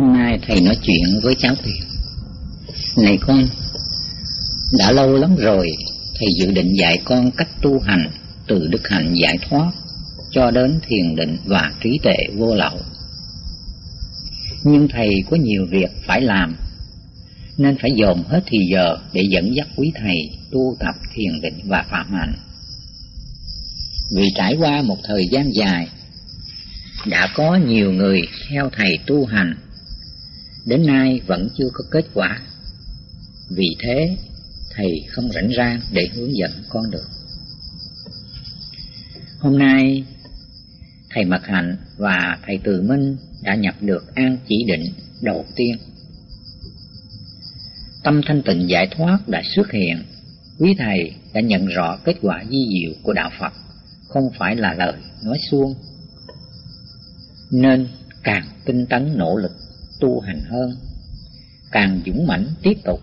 Hôm nay thầy nói chuyện với cháu Tuyền. Này con, đã lâu lắm rồi thầy dự định dạy con cách tu hành từ đức hạnh giải thoát cho đến thiền định và trí tuệ vô lậu. Nhưng thầy có nhiều việc phải làm nên phải dồn hết thì giờ để dẫn dắt quý thầy tu tập thiền định và phạm hạnh. Vì trải qua một thời gian dài, đã có nhiều người theo thầy tu hành, đến nay vẫn chưa có kết quả. Vì thế, thầy không rảnh rang để hướng dẫn con được. Hôm nay, thầy Mật Hạnh và thầy Từ Minh đã nhập được an chỉ định đầu tiên. Tâm thanh tịnh giải thoát đã xuất hiện, quý thầy đã nhận rõ kết quả di diệu của đạo Phật, không phải là lời nói suông. Nên càng tinh tấn nỗ lực tu hành hơn, càng dũng mãnh tiếp tục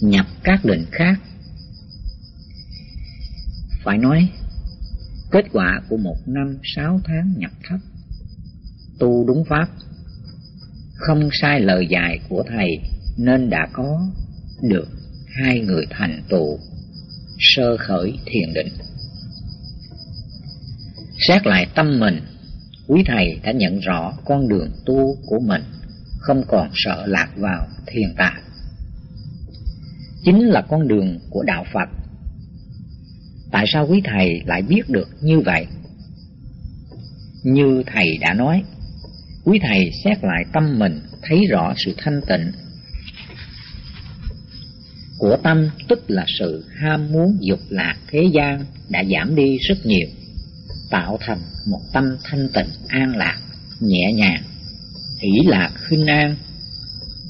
nhập các định khác. Phải nói, kết quả của một năm sáu tháng nhập thấp, tu đúng pháp, không sai lời dạy của thầy nên đã có được hai người thành tựu sơ khởi thiền định. Xét lại tâm mình, quý thầy đã nhận rõ con đường tu của mình không còn sợ lạc vào thiền tạng chính là con đường của đạo Phật. Tại sao quý thầy lại biết được như vậy? Như thầy đã nói, quý thầy xét lại tâm mình thấy rõ sự thanh tịnh của tâm tức là sự ham muốn dục lạc thế gian đã giảm đi rất nhiều, tạo thành một tâm thanh tịnh an lạc, nhẹ nhàng, hỷ lạc khinh an.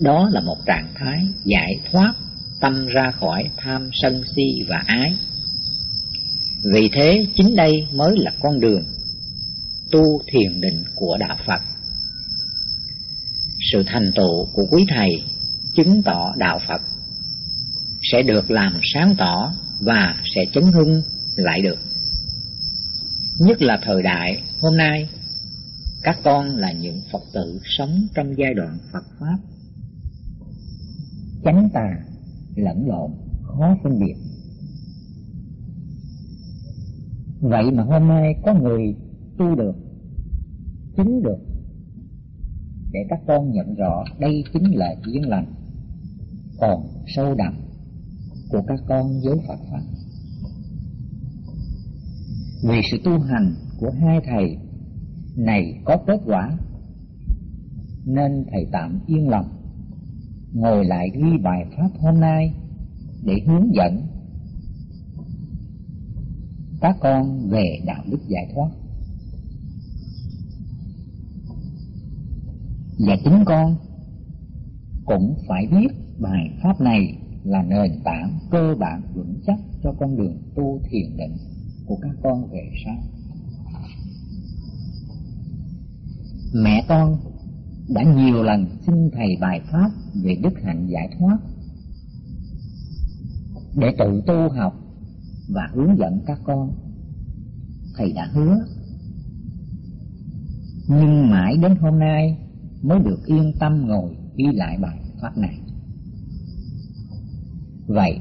Đó là một trạng thái giải thoát tâm ra khỏi tham sân si và ái. Vì thế chính đây mới là con đường tu thiền định của đạo Phật. Sự thành tựu của quý thầy chứng tỏ đạo Phật sẽ được làm sáng tỏ và sẽ chấn hưng lại được. Nhất là thời đại hôm nay, các con là những Phật tử sống trong giai đoạn Phật Pháp. Chánh tà lẫn lộn, khó phân biệt. Vậy mà hôm nay có người tu được, chứng được, để các con nhận rõ đây chính là duyên lành, còn sâu đậm của các con với Phật Pháp. Vì sự tu hành của hai thầy này có kết quả, nên thầy tạm yên lòng ngồi lại ghi bài pháp hôm nay để hướng dẫn các con về đạo đức giải thoát. Và chính con cũng phải biết bài pháp này là nền tảng cơ bản vững chắc cho con đường tu thiền định của các con về sau. Mẹ con đã nhiều lần xin thầy bài pháp về đức hạnh giải thoát để tự tu học và hướng dẫn các con. Thầy đã hứa. Nhưng mãi đến hôm nay mới được yên tâm ngồi ghi lại bài pháp này. Vậy,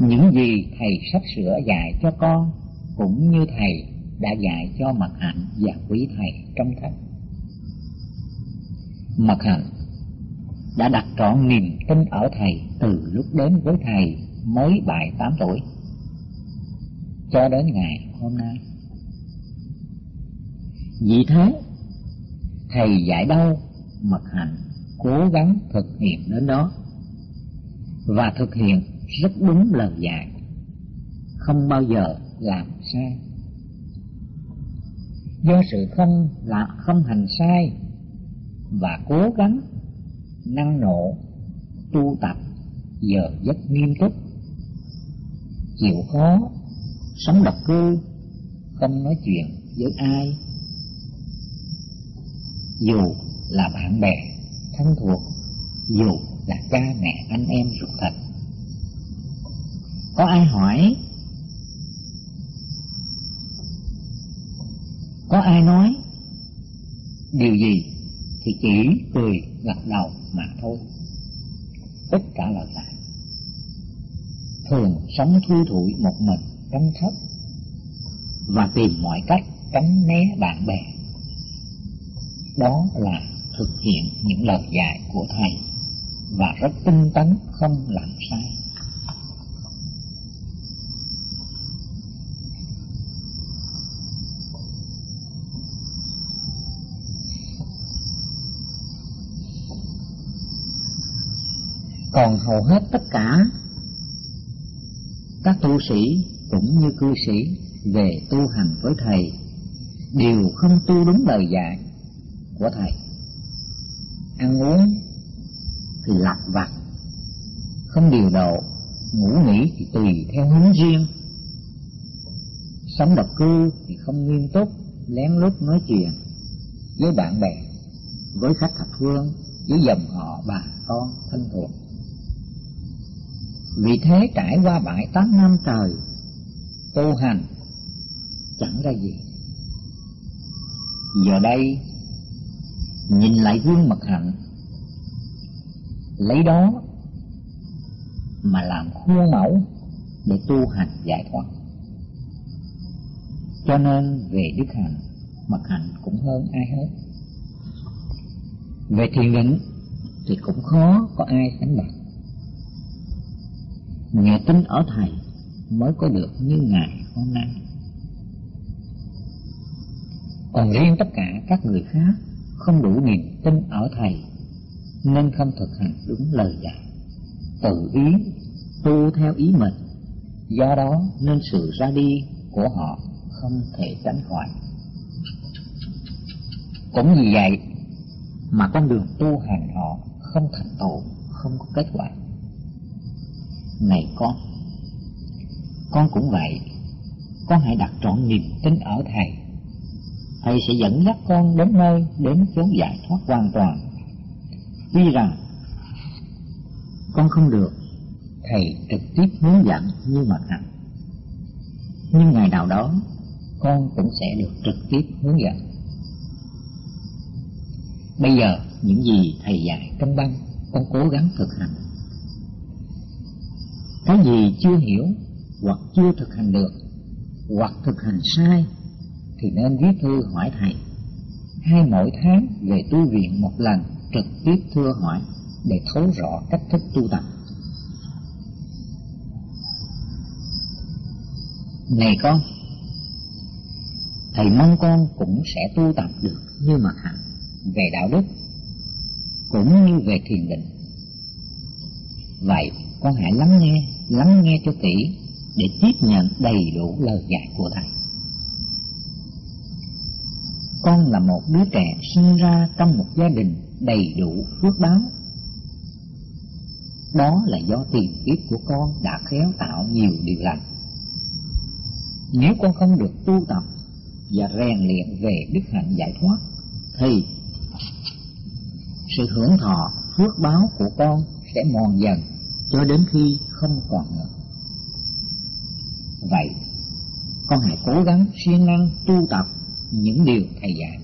những gì thầy sắp sửa dạy cho con cũng như thầy đã dạy cho mặt hạnh và quý thầy trong thật Mật hạnh đã đặt trọn niềm tin ở thầy từ lúc đến với thầy mới bảy tám tuổi cho đến ngày hôm nay. Vì thế, thầy dạy đâu mật hạnh cố gắng thực hiện đến đó và thực hiện rất đúng lời dạy, không bao giờ làm sai. Do sự không là không hành sai và cố gắng năng nộ, tu tập, giờ rất nghiêm túc. Chịu khó, sống độc cư, không nói chuyện với ai. Dù là bạn bè, thân thuộc, dù là cha mẹ, anh em ruột thịt. Có ai hỏi? Có ai nói? Điều gì thì chỉ cười gật đầu mà thôi. Tất cả là giả. Thường sống thui thủi một mình trong thấp và tìm mọi cách tránh né bạn bè. Đó là thực hiện những lời dạy của thầy và rất tinh tấn, không làm sai. Còn hầu hết tất cả. Các tu sĩ cũng như cư sĩ về tu hành với thầy đều không tu đúng lời dạy của thầy. Ăn uống thì lặt vặt, không điều độ, ngủ nghỉ thì tùy theo hướng riêng. Sống độc cư thì không nghiêm túc, lén lút nói chuyện với bạn bè, với khách thập phương, với dòng họ, bà con, thân thuộc vì thế trải qua bảy, tám năm trời, tu hành, chẳng ra gì. Giờ đây, nhìn lại gương mặt hạnh, lấy đó mà làm khuôn mẫu để tu hành giải thoát. Cho nên về đức hạnh, mặt hạnh cũng hơn ai hết. Về thiền định thì cũng khó có ai sánh bằng. Nghe tin ở Thầy mới có được như Ngài hôm nay. Còn riêng tất cả các người khác không đủ niềm tin ở Thầy nên không thực hành đúng lời dạy, tự ý tu theo ý mình. Do đó nên sự ra đi của họ không thể tránh khỏi. Cũng vì vậy mà con đường tu hành họ không thành tựu, không có kết quả này con. Con cũng vậy. Con hãy đặt trọn niềm tin ở thầy. Thầy sẽ dẫn dắt con đến nơi, đến chốn giải thoát hoàn toàn. Tuy rằng con không được thầy trực tiếp hướng dẫn như mặt hạnh nhưng ngày nào đó, con cũng sẽ được trực tiếp hướng dẫn. Bây giờ, những gì thầy dạy trong băng, con cố gắng thực hành cái gì chưa hiểu hoặc chưa thực hành được hoặc thực hành sai thì nên viết thư hỏi thầy. Hay mỗi tháng về tu viện một lần trực tiếp thưa hỏi để thấu rõ cách thức tu tập. Này con, thầy mong con cũng sẽ tu tập được như mặt hạnh về đạo đức cũng như về thiền định. Vậy con hãy lắng nghe lắng nghe cho kỹ để tiếp nhận đầy đủ lời dạy của thầy. Con là một đứa trẻ sinh ra trong một gia đình đầy đủ phước báo. Đó là do tiền kiếp của con đã khéo tạo nhiều điều lành. Nếu con không được tu tập và rèn luyện về đức hạnh giải thoát, thì sự hưởng thọ phước báo của con sẽ mòn dần cho đến khi không còn nữa. Vậy, con hãy cố gắng siêng năng tu tập những điều thầy dạy.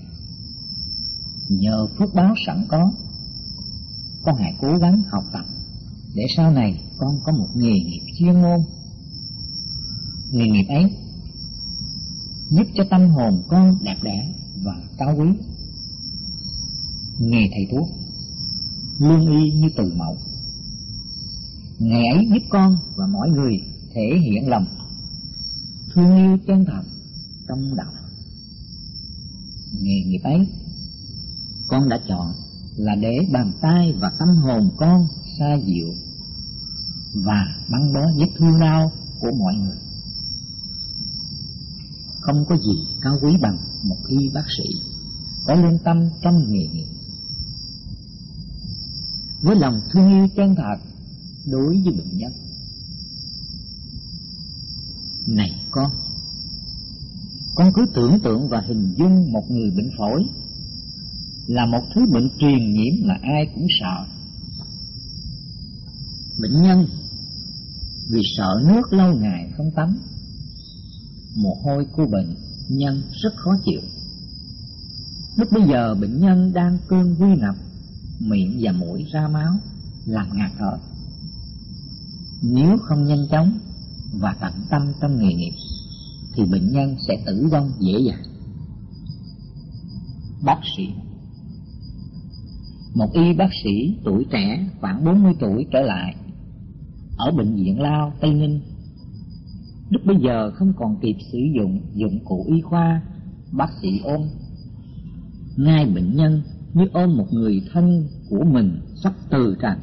Nhờ phước báo sẵn có, con hãy cố gắng học tập để sau này con có một nghề nghiệp chuyên môn. Nghề nghiệp ấy giúp cho tâm hồn con đẹp đẽ và cao quý. Nghề thầy thuốc lương y như từ mẫu ngài ấy giúp con và mọi người thể hiện lòng thương yêu chân thật trong đạo. Nghề nghiệp ấy, con đã chọn là để bàn tay và tâm hồn con xa dịu và băng bó vết thương đau của mọi người. Không có gì cao quý bằng một y bác sĩ có lương tâm trong nghề nghiệp. Với lòng thương yêu chân thật đối với bệnh nhân. Này con con cứ tưởng tượng và hình dung một người bệnh phổi là một thứ bệnh truyền nhiễm mà ai cũng sợ. Bệnh nhân vì sợ nước lâu ngày không tắm mồ hôi của bệnh nhân rất khó chịu. Lúc bây giờ bệnh nhân đang cơn quy ngập, miệng và mũi ra máu, làm ngạt thở. Nếu không nhanh chóng và tận tâm trong nghề nghiệp, thì bệnh nhân sẽ tử vong dễ dàng. Bác sĩ Một y bác sĩ tuổi trẻ khoảng 40 tuổi trở lại ở bệnh viện Lao, Tây Ninh. Lúc bây giờ không còn kịp sử dụng dụng cụ y khoa, bác sĩ ôm ngay bệnh nhân như ôm một người thân của mình sắp từ trần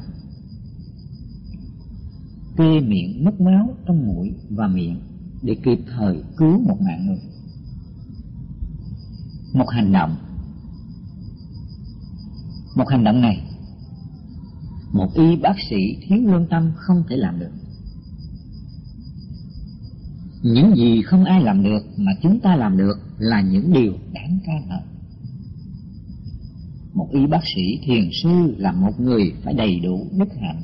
kê miệng mất máu trong mũi và miệng để kịp thời cứu một mạng người. Một hành động. Một hành động này, một y bác sĩ thiếu lương tâm không thể làm được. Những gì không ai làm được mà chúng ta làm được là những điều đáng ca ngợi. Một y bác sĩ thiền sư là một người phải đầy đủ đức hạnh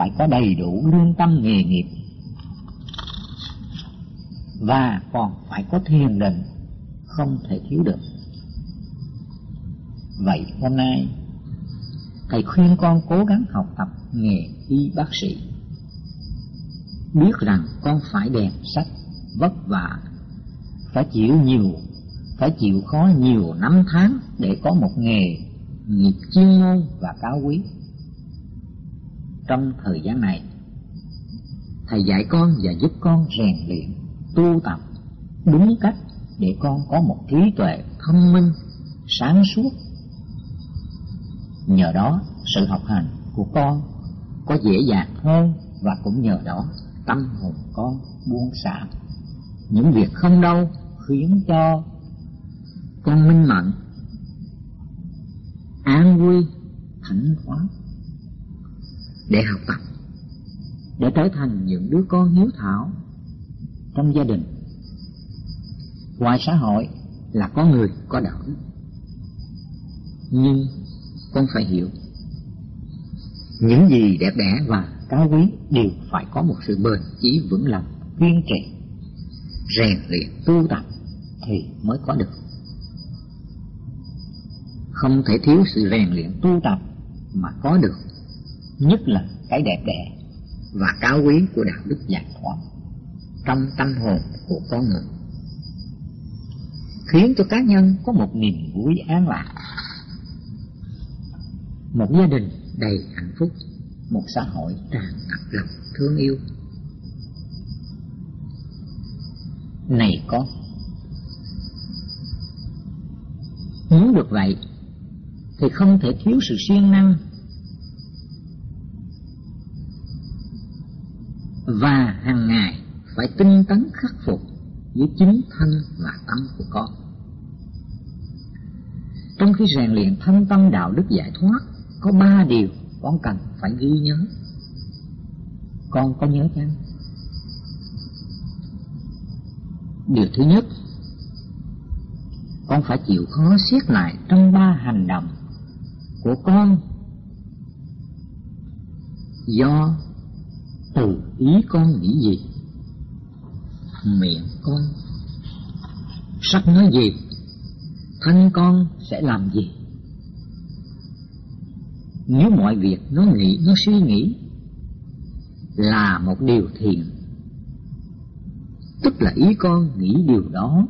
phải có đầy đủ lương tâm nghề nghiệp. Và còn phải có thiền định, không thể thiếu được. Vậy hôm nay, thầy khuyên con cố gắng học tập nghề y bác sĩ. Biết rằng con phải đèn sách vất vả, phải chịu nhiều, phải chịu khó nhiều năm tháng để có một nghề nghiệp chuyên môn và cao quý. Trong thời gian này, Thầy dạy con và giúp con rèn luyện, tu tập đúng cách để con có một trí tuệ thông minh, sáng suốt. Nhờ đó, sự học hành của con có dễ dàng hơn và cũng nhờ đó tâm hồn con buông xả. Những việc không đâu khiến cho con minh mạnh an vui thảnh thoáng để học tập, để trở thành những đứa con hiếu thảo trong gia đình. Ngoài xã hội là có người, có đạo đức nhưng con phải hiểu, những gì đẹp đẽ và cao quý đều phải có một sự bền chí vững lòng, kiên trì, rèn luyện, tu tập thì mới có được. Không thể thiếu sự rèn luyện tu tập mà có được nhất là cái đẹp đẽ và cao quý của đạo đức giải thoát trong tâm hồn của con người, khiến cho cá nhân có một niềm vui an lạc, một gia đình đầy hạnh phúc, một xã hội tràn ngập lòng thương yêu. Này con, muốn được vậy thì không thể thiếu sự siêng năng và hàng ngày phải tinh tấn khắc phục với chính thân và tâm của con. Trong khi rèn luyện thân tâm đạo đức giải thoát, có ba điều con cần phải ghi nhớ. Con có nhớ chăng? Điều thứ nhất, con phải chịu khó siết lại trong ba hành động của con do từ ý con nghĩ gì? Miệng con. Sắp nói gì? Thân con sẽ làm gì? Nếu mọi việc nó nghĩ, nó suy nghĩ, là một điều thiện. Tức là ý con nghĩ điều đó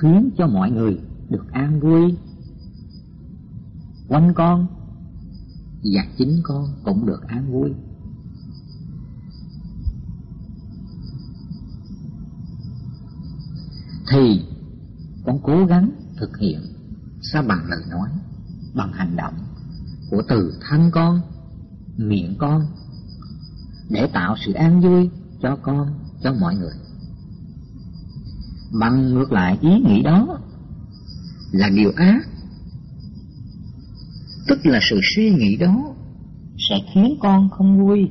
khiến cho mọi người được an vui. Quanh con và chính con cũng được an vui. Thì con cố gắng thực hiện. Sao bằng lời nói, bằng hành động của từ thân con, miệng con, để tạo sự an vui cho con, cho mọi người. Bằng ngược lại ý nghĩ đó là điều ác. Tức là sự suy nghĩ đó sẽ khiến con không vui,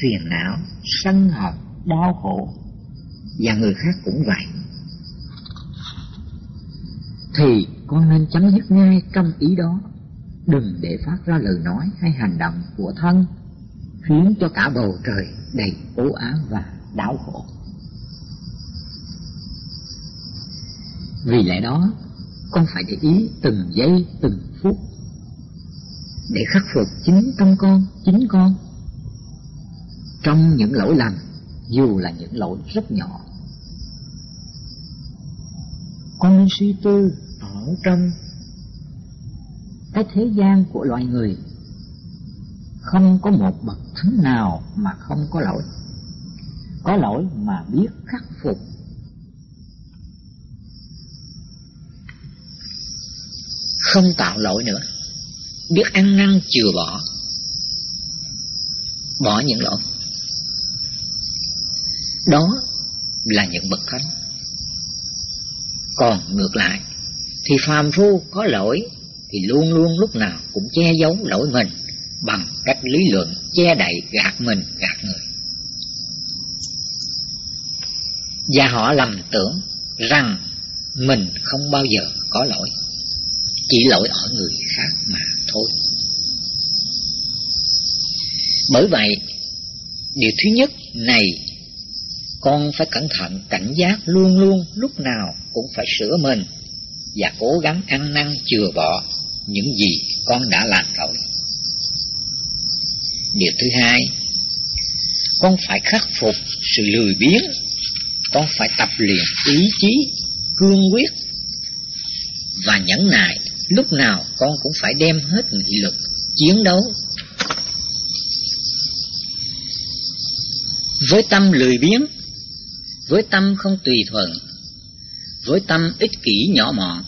phiền não, sân hận, đau khổ. Và người khác cũng vậy thì con nên chấm dứt ngay trong ý đó. Đừng để phát ra lời nói hay hành động của thân, khiến cho cả bầu trời đầy u ám và đau khổ. Vì lẽ đó, con phải để ý từng giây, từng phút để khắc phục chính trong con, chính con. Trong những lỗi lầm, dù là những lỗi rất nhỏ con nên suy tư ở trong cái thế gian của loài người. Không có một bậc thánh nào mà không có lỗi. Có lỗi mà biết khắc phục. Không tạo lỗi nữa. Biết ăn năn chừa bỏ. Bỏ những lỗi. Đó là những bậc thánh còn ngược lại, thì phàm phu có lỗi, thì luôn luôn lúc nào cũng che giấu lỗi mình bằng cách lý luận che đậy gạt mình, gạt người. Và họ lầm tưởng rằng mình không bao giờ có lỗi, chỉ lỗi ở người khác mà thôi. Bởi vậy, điều thứ nhất này con phải cẩn thận cảnh giác luôn luôn, lúc nào cũng phải sửa mình và cố gắng ăn năn chừa bỏ những gì con đã làm rồi. Điều thứ hai, con phải khắc phục sự lười biếng, con phải tập luyện ý chí, cương quyết và nhẫn nại, lúc nào con cũng phải đem hết nghị lực chiến đấu. Với tâm lười biếng với tâm không tùy thuận với tâm ích kỷ nhỏ mọn,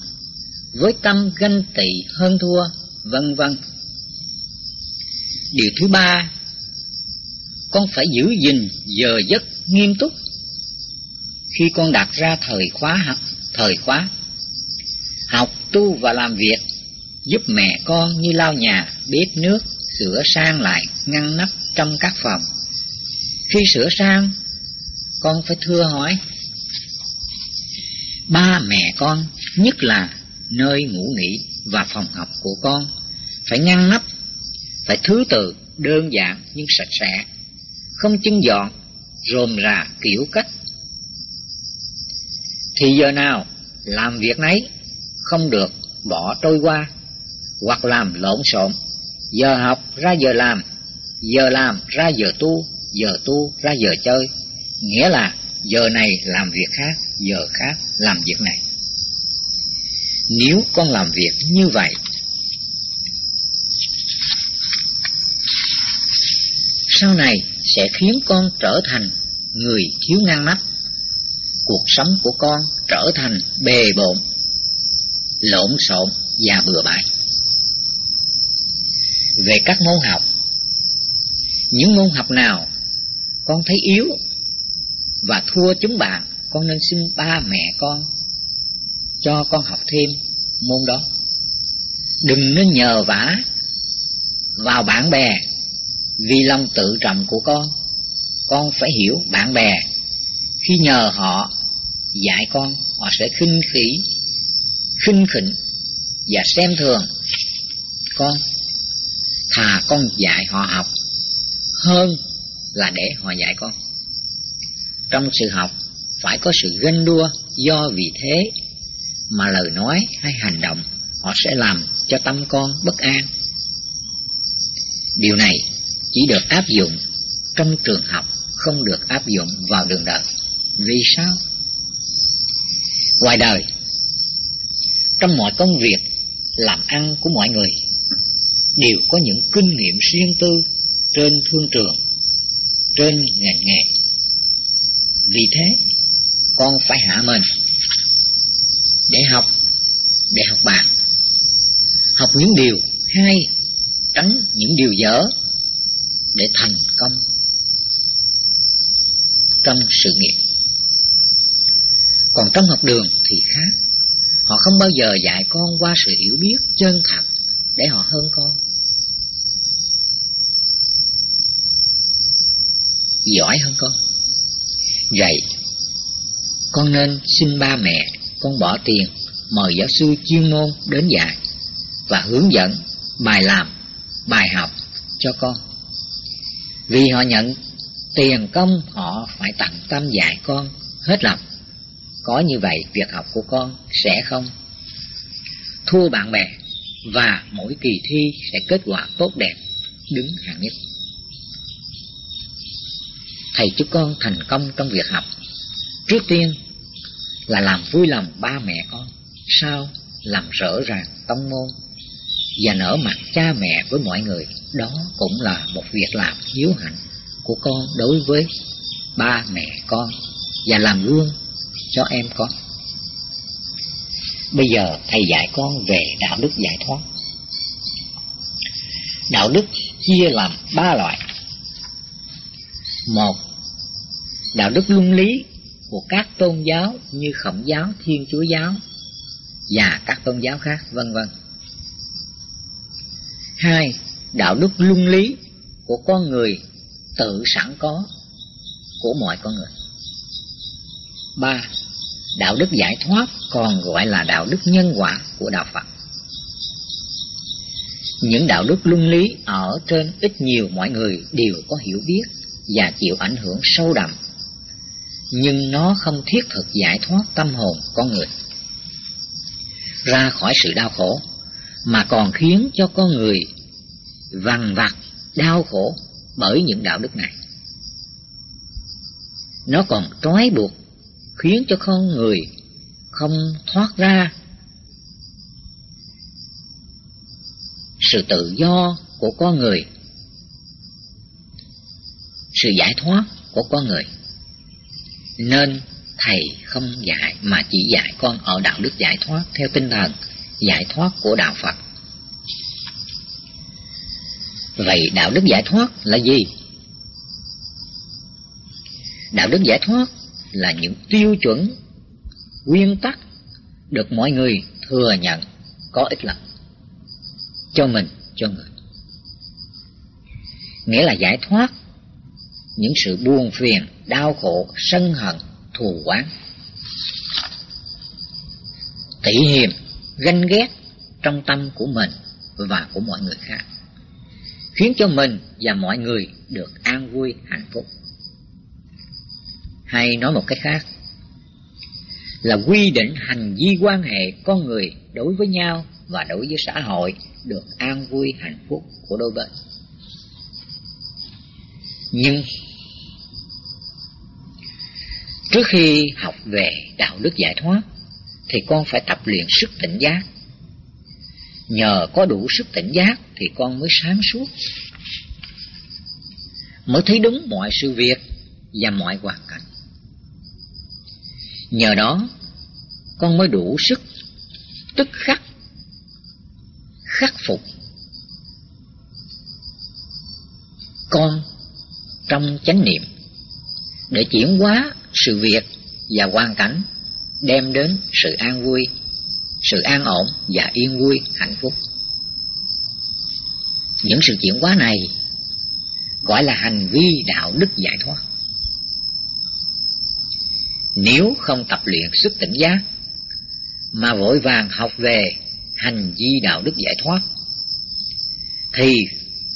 với tâm ganh tị hơn thua, vân vân. Điều thứ ba, con phải giữ gìn giờ giấc nghiêm túc. Khi con đặt ra thời khóa học thời khóa, học tu và làm việc giúp mẹ con như lau nhà, bếp nước, sửa sang lại, ngăn nắp trong các phòng. Khi sửa sang con phải thưa hỏi. Ba mẹ con, nhất là nơi ngủ nghỉ và phòng học của con, phải ngăn nắp, phải thứ tự đơn giản nhưng sạch sẽ, không chân dọn rồm rà kiểu cách. Thì giờ nào làm việc nấy không được bỏ trôi qua hoặc làm lộn xộn. Giờ học ra giờ làm giờ làm ra giờ tu giờ tu ra giờ chơi nghĩa là, giờ này làm việc khác, giờ khác làm việc này. Nếu con làm việc như vậy, sau này sẽ khiến con trở thành người thiếu ngăn nắp. Cuộc sống của con trở thành bề bộn, lộn xộn và bừa bãi. Về các môn học, những môn học nào con thấy yếu và thua chúng bạn, con nên xin ba mẹ con cho con học thêm môn đó. Đừng nên nhờ vả vào bạn bè, vì lòng tự trọng của con con phải hiểu bạn bè. Khi nhờ họ dạy con, họ sẽ khinh khỉ, khinh khỉnh và xem thường con. Thà con dạy họ học hơn là để họ dạy con trong sự học phải có sự ganh đua do vì thế mà lời nói hay hành động họ sẽ làm cho tâm con bất an. Điều này chỉ được áp dụng trong trường học, không được áp dụng vào đường đời. Vì sao? Ngoài đời, trong mọi công việc làm ăn của mọi người đều có những kinh nghiệm riêng tư trên thương trường, trên ngành nghề vì thế, con phải hạ mình để học để học bàn học những điều hay, tránh những điều dở để thành công trong sự nghiệp. Còn trong học đường thì khác. Họ không bao giờ dạy con qua sự hiểu biết chân thật để họ hơn con. Giỏi hơn con vậy con nên xin ba mẹ con bỏ tiền mời giáo sư chuyên môn đến dạy và hướng dẫn bài làm bài học cho con. Vì họ nhận tiền công họ phải tận tâm dạy con hết lòng. Có như vậy việc học của con sẽ không thua bạn bè và mỗi kỳ thi sẽ kết quả tốt đẹp, đứng hạng nhất. Thầy chúc con thành công trong việc học. Trước tiên là làm vui lòng ba mẹ con, sau làm rỡ ràng tông môn và nở mặt cha mẹ với mọi người. Đó cũng là một việc làm hiếu hạnh của con đối với ba mẹ con và làm gương cho em con. Bây giờ thầy dạy con về đạo đức giải thoát. Đạo đức chia làm ba loại. Một, đạo đức luân lý của các tôn giáo như Khổng giáo, Thiên Chúa giáo và các tôn giáo khác, vân vân. Hai, đạo đức luân lý của con người tự sẵn có của mọi con người. Ba, đạo đức giải thoát còn gọi là đạo đức nhân quả của đạo Phật. Những đạo đức luân lý ở trên ít nhiều mọi người đều có hiểu biết và chịu ảnh hưởng sâu đậm, nhưng nó không thiết thực giải thoát tâm hồn con người ra khỏi sự đau khổ, mà còn khiến cho con người vằn vặt đau khổ bởi những đạo đức này. Nó còn trói buộc khiến cho con người không thoát ra sự tự do của con người sự giải thoát của con người. Nên thầy không dạy mà chỉ dạy con ở đạo đức giải thoát theo tinh thần giải thoát của đạo phật. Vậy đạo đức giải thoát là gì? Đạo đức giải thoát là những tiêu chuẩn, nguyên tắc được mọi người thừa nhận có ích lợi cho mình, cho người. Nghĩa là giải thoát những sự buồn phiền, đau khổ, sân hận, thù oán. Tỷ hiềm, ganh ghét trong tâm của mình và của mọi người khác, khiến cho mình và mọi người được an vui, hạnh phúc. Hay nói một cách khác, là quy định hành vi quan hệ con người đối với nhau và đối với xã hội được an vui, hạnh phúc của đôi bên. Nhưng trước khi học về đạo đức giải thoát, thì con phải tập luyện sức tỉnh giác. Nhờ có đủ sức tỉnh giác thì con mới sáng suốt. Mới thấy đúng mọi sự việc và mọi hoàn cảnh. Nhờ đó, con mới đủ sức tức khắc khắc phục. Con trong chánh niệm để chuyển hóa sự việc và hoàn cảnh đem đến sự an vui, sự an ổn và yên vui, hạnh phúc. Những sự chuyển hóa này gọi là hành vi đạo đức giải thoát. Nếu không tập luyện sức tỉnh giác, mà vội vàng học về hành vi đạo đức giải thoát, thì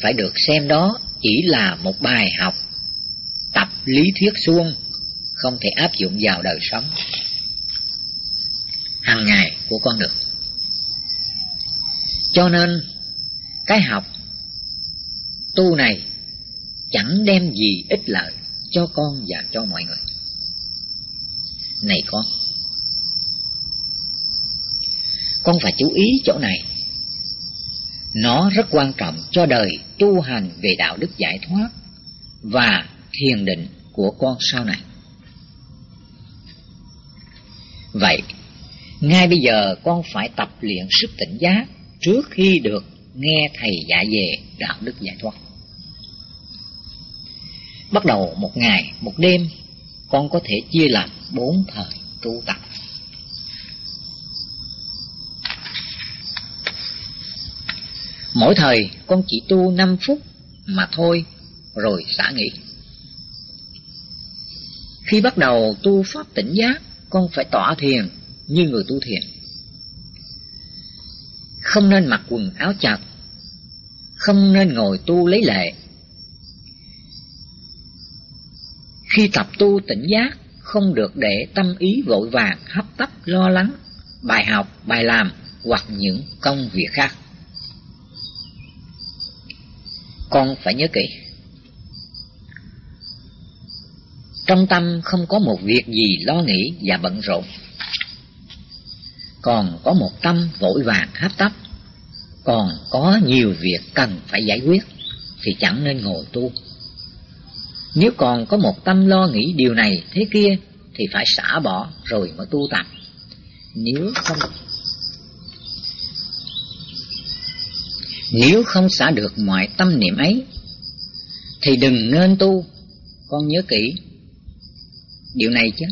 phải được xem đó chỉ là một bài học tập lý thuyết suông không thể áp dụng vào đời sống hàng ngày của con được cho nên, cái học tu này chẳng đem gì ích lợi cho con và cho mọi người. Này con con phải chú ý chỗ này. Nó rất quan trọng cho đời tu hành về đạo đức giải thoát và thiền định của con sau này vậy, ngay bây giờ con phải tập luyện sức tỉnh giác trước khi được nghe thầy dạy về đạo đức giải thoát. Bắt đầu một ngày, một đêm, con có thể chia làm bốn thời tu tập. Mỗi thời, con chỉ tu năm phút mà thôi, rồi xả nghỉ. Khi bắt đầu tu pháp tỉnh giác con phải tỏa thiền như người tu thiền không nên mặc quần áo chặt, không nên ngồi tu lấy lệ khi tập tu tỉnh giác, không được để tâm ý vội vàng, hấp tấp, lo lắng, bài học, bài làm hoặc những công việc khác. Con phải nhớ kỹ. Trong tâm không có một việc gì lo nghĩ và bận rộn. Còn có một tâm vội vàng hấp tấp, còn có nhiều việc cần phải giải quyết, thì chẳng nên ngồi tu. Nếu còn có một tâm lo nghĩ điều này thế kia, thì phải xả bỏ rồi mới tu tập. Nếu không Nếu không xả được mọi tâm niệm ấy, thì đừng nên tu. Con nhớ kỹ điều này chứ.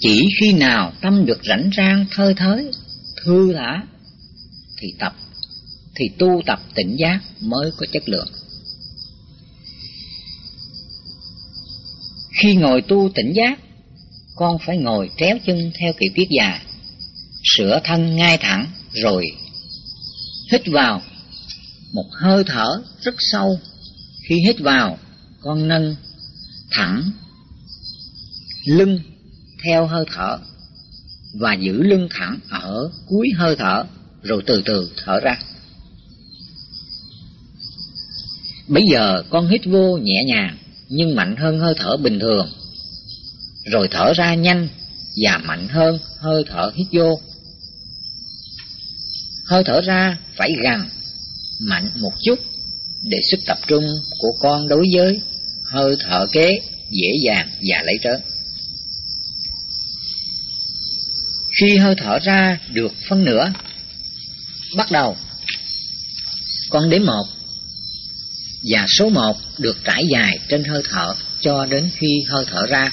Chỉ khi nào tâm được rảnh rang thơi thới, thư thả, thì tập, thì tu tập tỉnh giác mới có chất lượng. Khi ngồi tu tỉnh giác, con phải ngồi tréo chân theo kiểu tiết già, sửa thân ngay thẳng rồi hít vào một hơi thở rất sâu. Khi hít vào, con nâng thẳng lưng theo hơi thở và giữ lưng thẳng ở cuối hơi thở rồi từ từ thở ra. Bây giờ con hít vô nhẹ nhàng nhưng mạnh hơn hơi thở bình thường. Rồi thở ra nhanh và mạnh hơn hơi thở hít vô. Hơi thở ra phải gần, mạnh một chút để sức tập trung của con đối với hơi thở kế dễ dàng và lấy trớn. Khi hơi thở ra được phân nửa, bắt đầu con đếm một và số một được trải dài trên hơi thở cho đến khi hơi thở ra.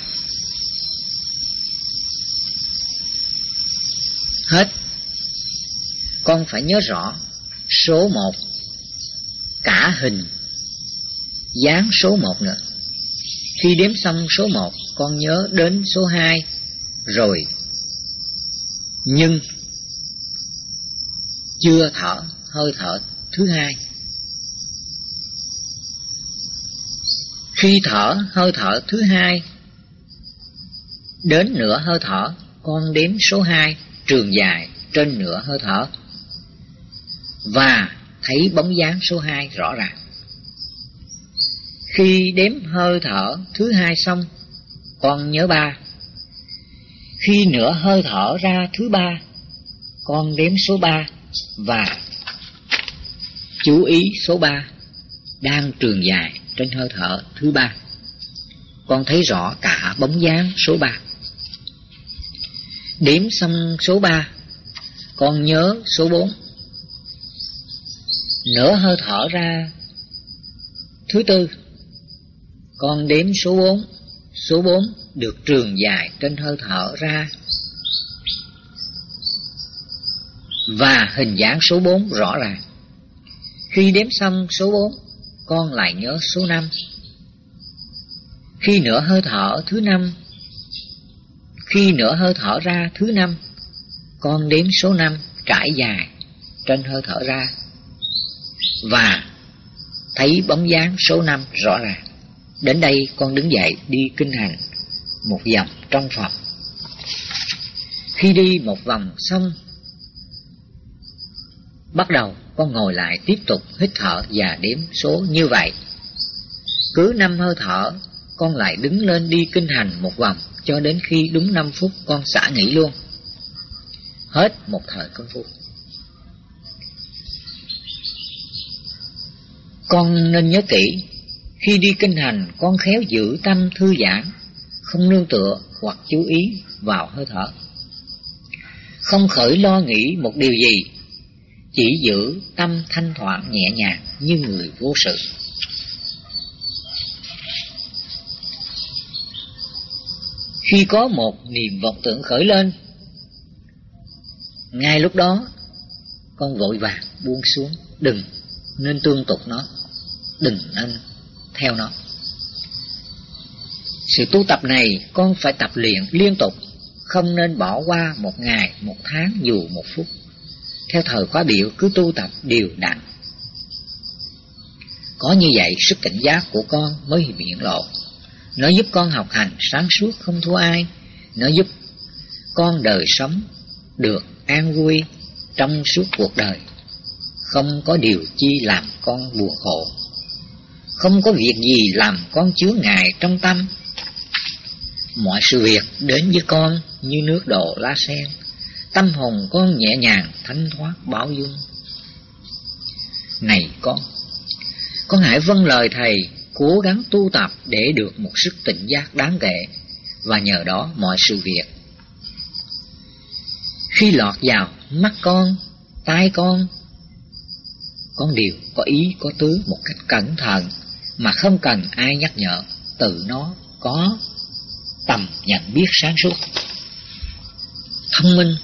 Hết. Con phải nhớ rõ số một cả hình dáng số một nữa. Khi đếm xong số một, con nhớ đến số hai rồi nhưng chưa thở, hơi thở thứ hai. Khi thở, hơi thở thứ hai, đến nửa hơi thở, con đếm số hai, trường dài trên nửa hơi thở. Và thấy bóng dáng số hai rõ ràng. Khi đếm hơi thở thứ hai xong, con nhớ ba khi nửa hơi thở ra thứ ba, con đếm số ba và chú ý số ba đang trường dài trên hơi thở thứ ba. Con thấy rõ cả bóng dáng số ba. Đếm xong số ba, con nhớ số bốn. Nửa hơi thở ra thứ tư, con đếm số bốn, số 4 được trường dài trên hơi thở ra và hình dáng số 4 rõ ràng. Khi đếm xong số 4, con lại nhớ số 5. Khi nửa hơi thở thứ 5 khi nửa hơi thở ra thứ 5 con đếm số 5 trải dài trên hơi thở ra và thấy bóng dáng số 5 rõ ràng. Đến đây con đứng dậy đi kinh hành một vòng trong phòng. Khi đi một vòng xong, bắt đầu con ngồi lại tiếp tục hít thở và đếm số như vậy. Cứ năm hơi thở, con lại đứng lên đi kinh hành một vòng cho đến khi đúng năm phút con xả nghỉ luôn. Hết một thời công phu. Con nên nhớ kỹ, khi đi kinh hành con khéo giữ tâm thư giãn không nương tựa hoặc chú ý vào hơi thở. Không khởi lo nghĩ một điều gì, chỉ giữ tâm thanh thoảng nhẹ nhàng như người vô sự. Khi có một niềm vọng tưởng khởi lên, ngay lúc đó con vội vàng buông xuống, đừng nên tương tục nó, đừng nên theo nó. Sự tu tập này con phải tập luyện liên tục, không nên bỏ qua một ngày, một tháng dù một phút. Theo thời khóa biểu cứ tu tập đều đặn. Có như vậy sức cảnh giác của con mới hiện lộ. Nó giúp con học hành sáng suốt không thua ai, nó giúp con đời sống được an vui trong suốt cuộc đời. Không có điều chi làm con buồn khổ. Không có việc gì làm con chứa ngại trong tâm. Mọi sự việc đến với con như nước đổ lá sen. Tâm hồn con nhẹ nhàng, thanh thoát, bảo dung. Này con, con hãy vâng lời Thầy, cố gắng tu tập để được một sức tỉnh giác đáng kể, và nhờ đó mọi sự việc. Khi lọt vào mắt con, tai con, con đều có ý có tứ một cách cẩn thận mà không cần ai nhắc nhở, tự nó có tầm nhận biết sáng suốt. Thông minh,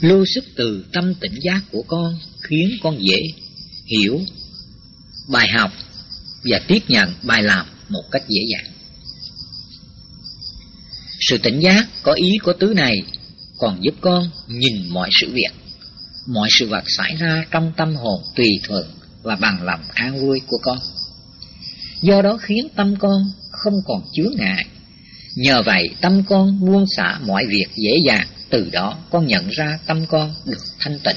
lưu sức từ tâm tỉnh giác của con khiến con dễ hiểu bài học và tiếp nhận bài làm một cách dễ dàng. Sự tỉnh giác có ý có tứ này còn giúp con nhìn mọi sự việc, mọi sự vật xảy ra trong tâm hồn tùy thuận và bằng lòng an vui của con. Do đó khiến tâm con không còn chứa ngại. Nhờ vậy tâm con buông xả mọi việc dễ dàng, từ đó con nhận ra tâm con được thanh tịnh.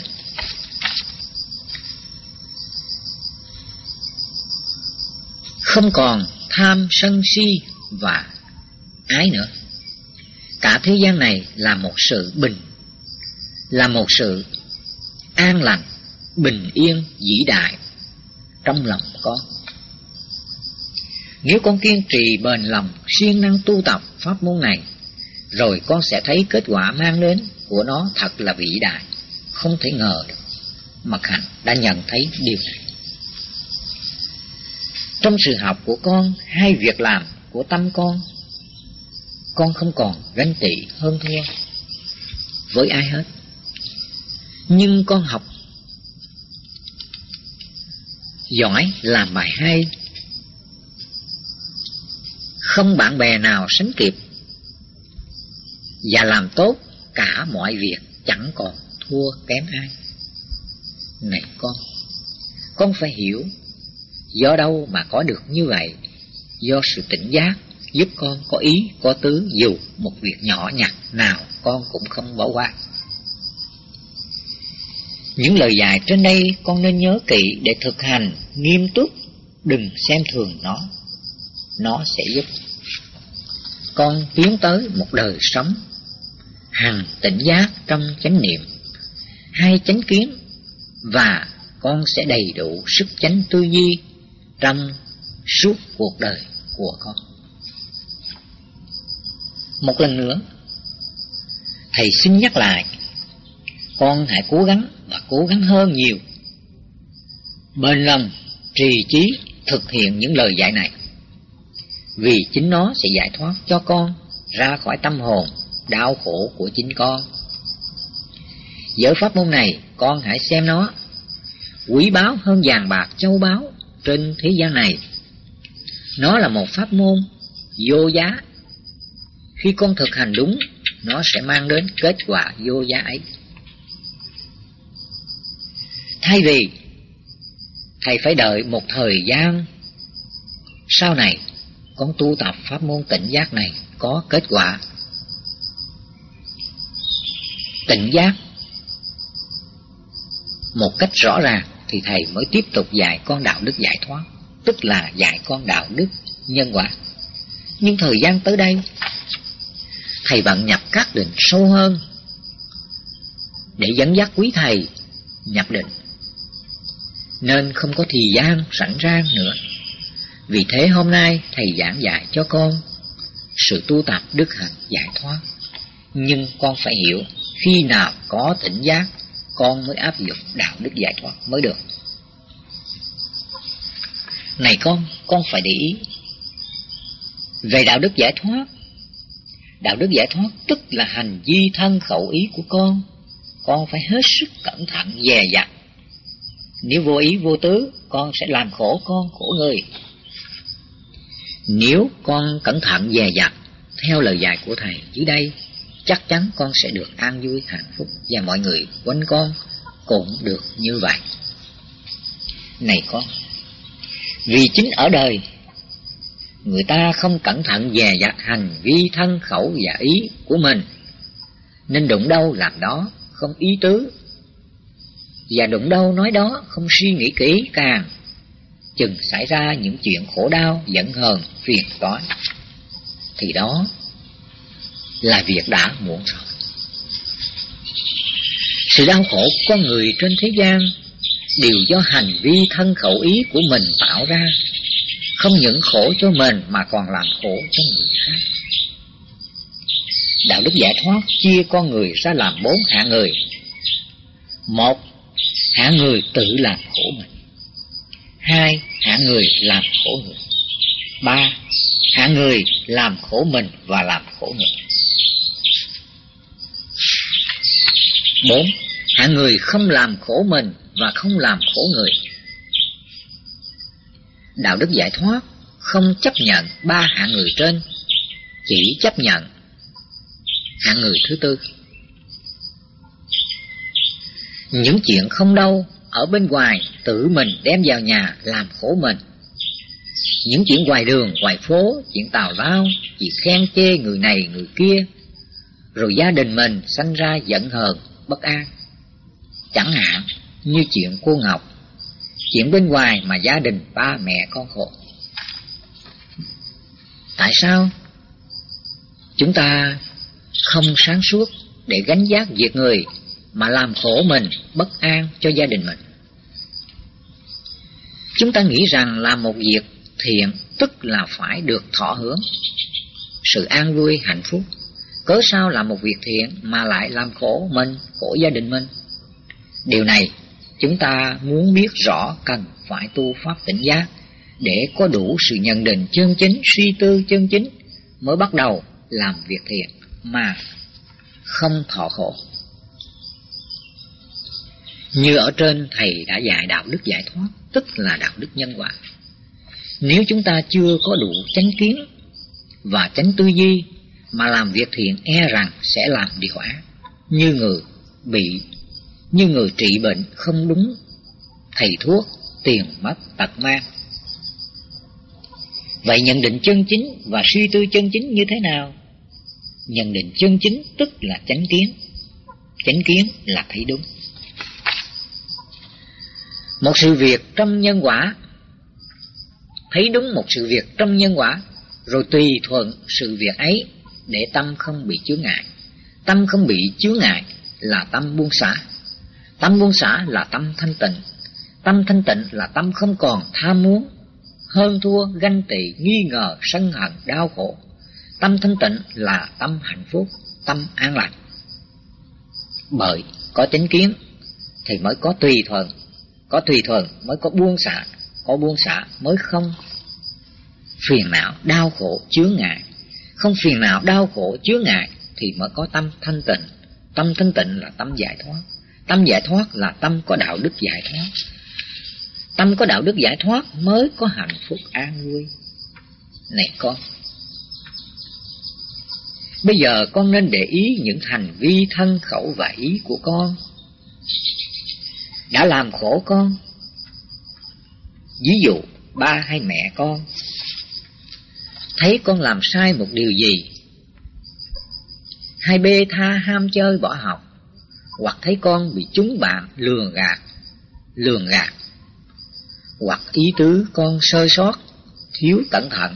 Không còn tham sân si và ái nữa. Cả thế gian này là một sự bình, là một sự an lành, bình yên, vĩ đại trong lòng con. Nếu con kiên trì bền lòng, siêng năng tu tập pháp môn này, rồi con sẽ thấy kết quả mang đến của nó thật là vĩ đại, không thể ngờ được. Mặc hạnh đã nhận thấy điều này. Trong sự học của con hay việc làm của tâm con con không còn ganh tị hơn thua với ai hết. Nhưng con học giỏi làm bài hay, không bạn bè nào sánh kịp và làm tốt cả mọi việc chẳng còn thua kém ai. Này con, con phải hiểu do đâu mà có được như vậy, do sự tỉnh giác giúp con có ý, có tứ dù một việc nhỏ nhặt nào con cũng không bỏ qua. Những lời dạy trên đây con nên nhớ kỹ để thực hành nghiêm túc, đừng xem thường nó. Nó sẽ giúp con tiến tới một đời sống hằng tỉnh giác trong chánh niệm, hai chánh kiến và con sẽ đầy đủ sức chánh tư duy trong suốt cuộc đời của con. Một lần nữa, thầy xin nhắc lại, con hãy cố gắng và cố gắng hơn nhiều. Bền lòng, trì trí thực hiện những lời dạy này, vì chính nó sẽ giải thoát cho con ra khỏi tâm hồn đau khổ của chính con. Giới pháp môn này, con hãy xem nó quý báu hơn vàng bạc châu báu trên thế gian này. Nó là một pháp môn vô giá khi con thực hành đúng, nó sẽ mang đến kết quả vô giá ấy. Thay vì thầy phải đợi một thời gian sau này con tu tập pháp môn tỉnh giác này có kết quả. Tỉnh giác. Một cách rõ ràng thì thầy mới tiếp tục dạy con đạo đức giải thoát, tức là dạy con đạo đức nhân quả. Nhưng thời gian tới đây, thầy bạn nhập các định sâu hơn để dẫn dắt quý thầy nhập định. Nên không có thời gian sẵn ra nữa vì thế hôm nay thầy giảng dạy cho con sự tu tập đức hạnh giải thoát nhưng con phải hiểu khi nào có tỉnh giác con mới áp dụng đạo đức giải thoát mới được này con con phải để ý về đạo đức giải thoát Đạo đức giải thoát tức là hành vi thân khẩu ý của con. Con phải hết sức cẩn thận dè dặt. Nếu vô ý vô tứ, con sẽ làm khổ con, khổ người. Nếu con cẩn thận dè dặt, theo lời dạy của Thầy dưới đây, chắc chắn con sẽ được an vui, hạnh phúc và mọi người quanh con cũng được như vậy. Này con, vì chính ở đời người ta không cẩn thận dè dặt hành vi thân khẩu và ý của mình nên đụng đâu làm đó không ý tứ. Và đụng đâu nói đó không suy nghĩ kỹ càng, chừng xảy ra những chuyện khổ đau, giận hờn, phiền toái. Thì đó là việc đã muộn rồi. Sự đau khổ của con người trên thế gian đều do hành vi thân khẩu ý của mình tạo ra, không những khổ cho mình mà còn làm khổ cho người khác. Đạo đức giải thoát chia con người ra làm bốn hạng người. Một, hạng người tự làm khổ mình. Hai, hạ người làm khổ người. Ba, hạ người làm khổ mình và làm khổ người. Bốn, hạ người không làm khổ mình và không làm khổ người. Đạo đức giải thoát không chấp nhận ba hạ người trên, chỉ chấp nhận hạ người thứ tư. Những chuyện không đâu ở bên ngoài tự mình đem vào nhà làm khổ mình. Những chuyện ngoài đường, ngoài phố, chuyện tào lao, chỉ khen chê người này người kia, rồi gia đình mình sanh ra giận hờn, bất an. Chẳng hạn như chuyện cô Ngọc, chuyện bên ngoài mà gia đình ba mẹ con khổ. Tại sao? Chúng ta không sáng suốt để gánh giác việc người mà làm khổ mình, bất an cho gia đình mình. Chúng ta nghĩ rằng làm một việc thiện tức là phải được thọ hưởng, sự an vui, hạnh phúc. Cớ sao làm một việc thiện mà lại làm khổ mình, khổ gia đình mình? Điều này chúng ta muốn biết rõ cần phải tu pháp tỉnh giác để có đủ sự nhận định chân chính, suy tư chân chính mới bắt đầu làm việc thiện mà không thọ khổ. Như ở trên thầy đã dạy đạo đức giải thoát, tức là đạo đức nhân quả. Nếu chúng ta chưa có đủ chánh kiến và chánh tư duy mà làm việc thiện e rằng sẽ làm điều ác, như người bị, như người trị bệnh không đúng thầy thuốc, tiền mất tật mang. Vậy nhận định chân chính và suy tư chân chính như thế nào? Nhận định chân chính tức là chánh kiến. Chánh kiến là thấy đúng. Một sự việc trong nhân quả. Thấy đúng một sự việc trong nhân quả Rồi tùy thuận sự việc ấy Để tâm không bị chướng ngại. Tâm không bị chướng ngại là tâm buông xả. Tâm buông xả là tâm thanh tịnh. Tâm thanh tịnh là tâm không còn tham muốn Hơn thua, ganh tị, nghi ngờ, sân hận, đau khổ. Tâm thanh tịnh là tâm hạnh phúc, tâm an lạc. Bởi có chánh kiến thì mới có tùy thuận, có tùy thuận mới có buông xả, có buông xả mới không phiền não, đau khổ, chướng ngại. Không phiền não, đau khổ, chướng ngại thì mới có tâm thanh tịnh. Tâm thanh tịnh là tâm giải thoát. Tâm giải thoát là tâm có đạo đức giải thoát. Tâm có đạo đức giải thoát mới có hạnh phúc an vui. Này con, Bây giờ con nên để ý những hành vi thân khẩu và ý của con đã làm khổ con. Ví dụ ba hay mẹ con. Thấy con làm sai một điều gì Hay bê tha ham chơi bỏ học Hoặc thấy con bị chúng bạn lừa gạt Lường gạt Hoặc ý tứ con sơ sót Thiếu cẩn thận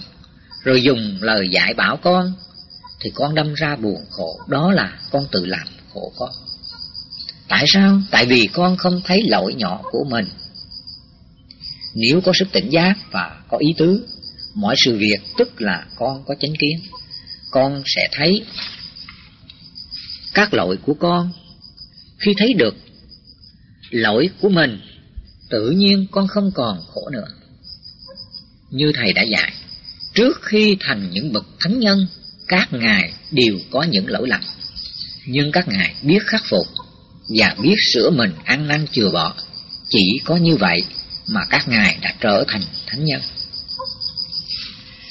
Rồi dùng lời dạy bảo con thì con đâm ra buồn khổ, đó là con tự làm khổ con. Tại sao? Tại vì con không thấy lỗi nhỏ của mình. Nếu có sức tỉnh giác và có ý tứ, mọi sự việc tức là con có chánh kiến. Con sẽ thấy các lỗi của con. Khi thấy được lỗi của mình, tự nhiên con không còn khổ nữa. Như Thầy đã dạy, trước khi thành những bậc thánh nhân các ngài đều có những lỗi lầm nhưng các ngài biết khắc phục và biết sửa mình ăn năn chừa bỏ chỉ có như vậy mà các ngài đã trở thành thánh nhân.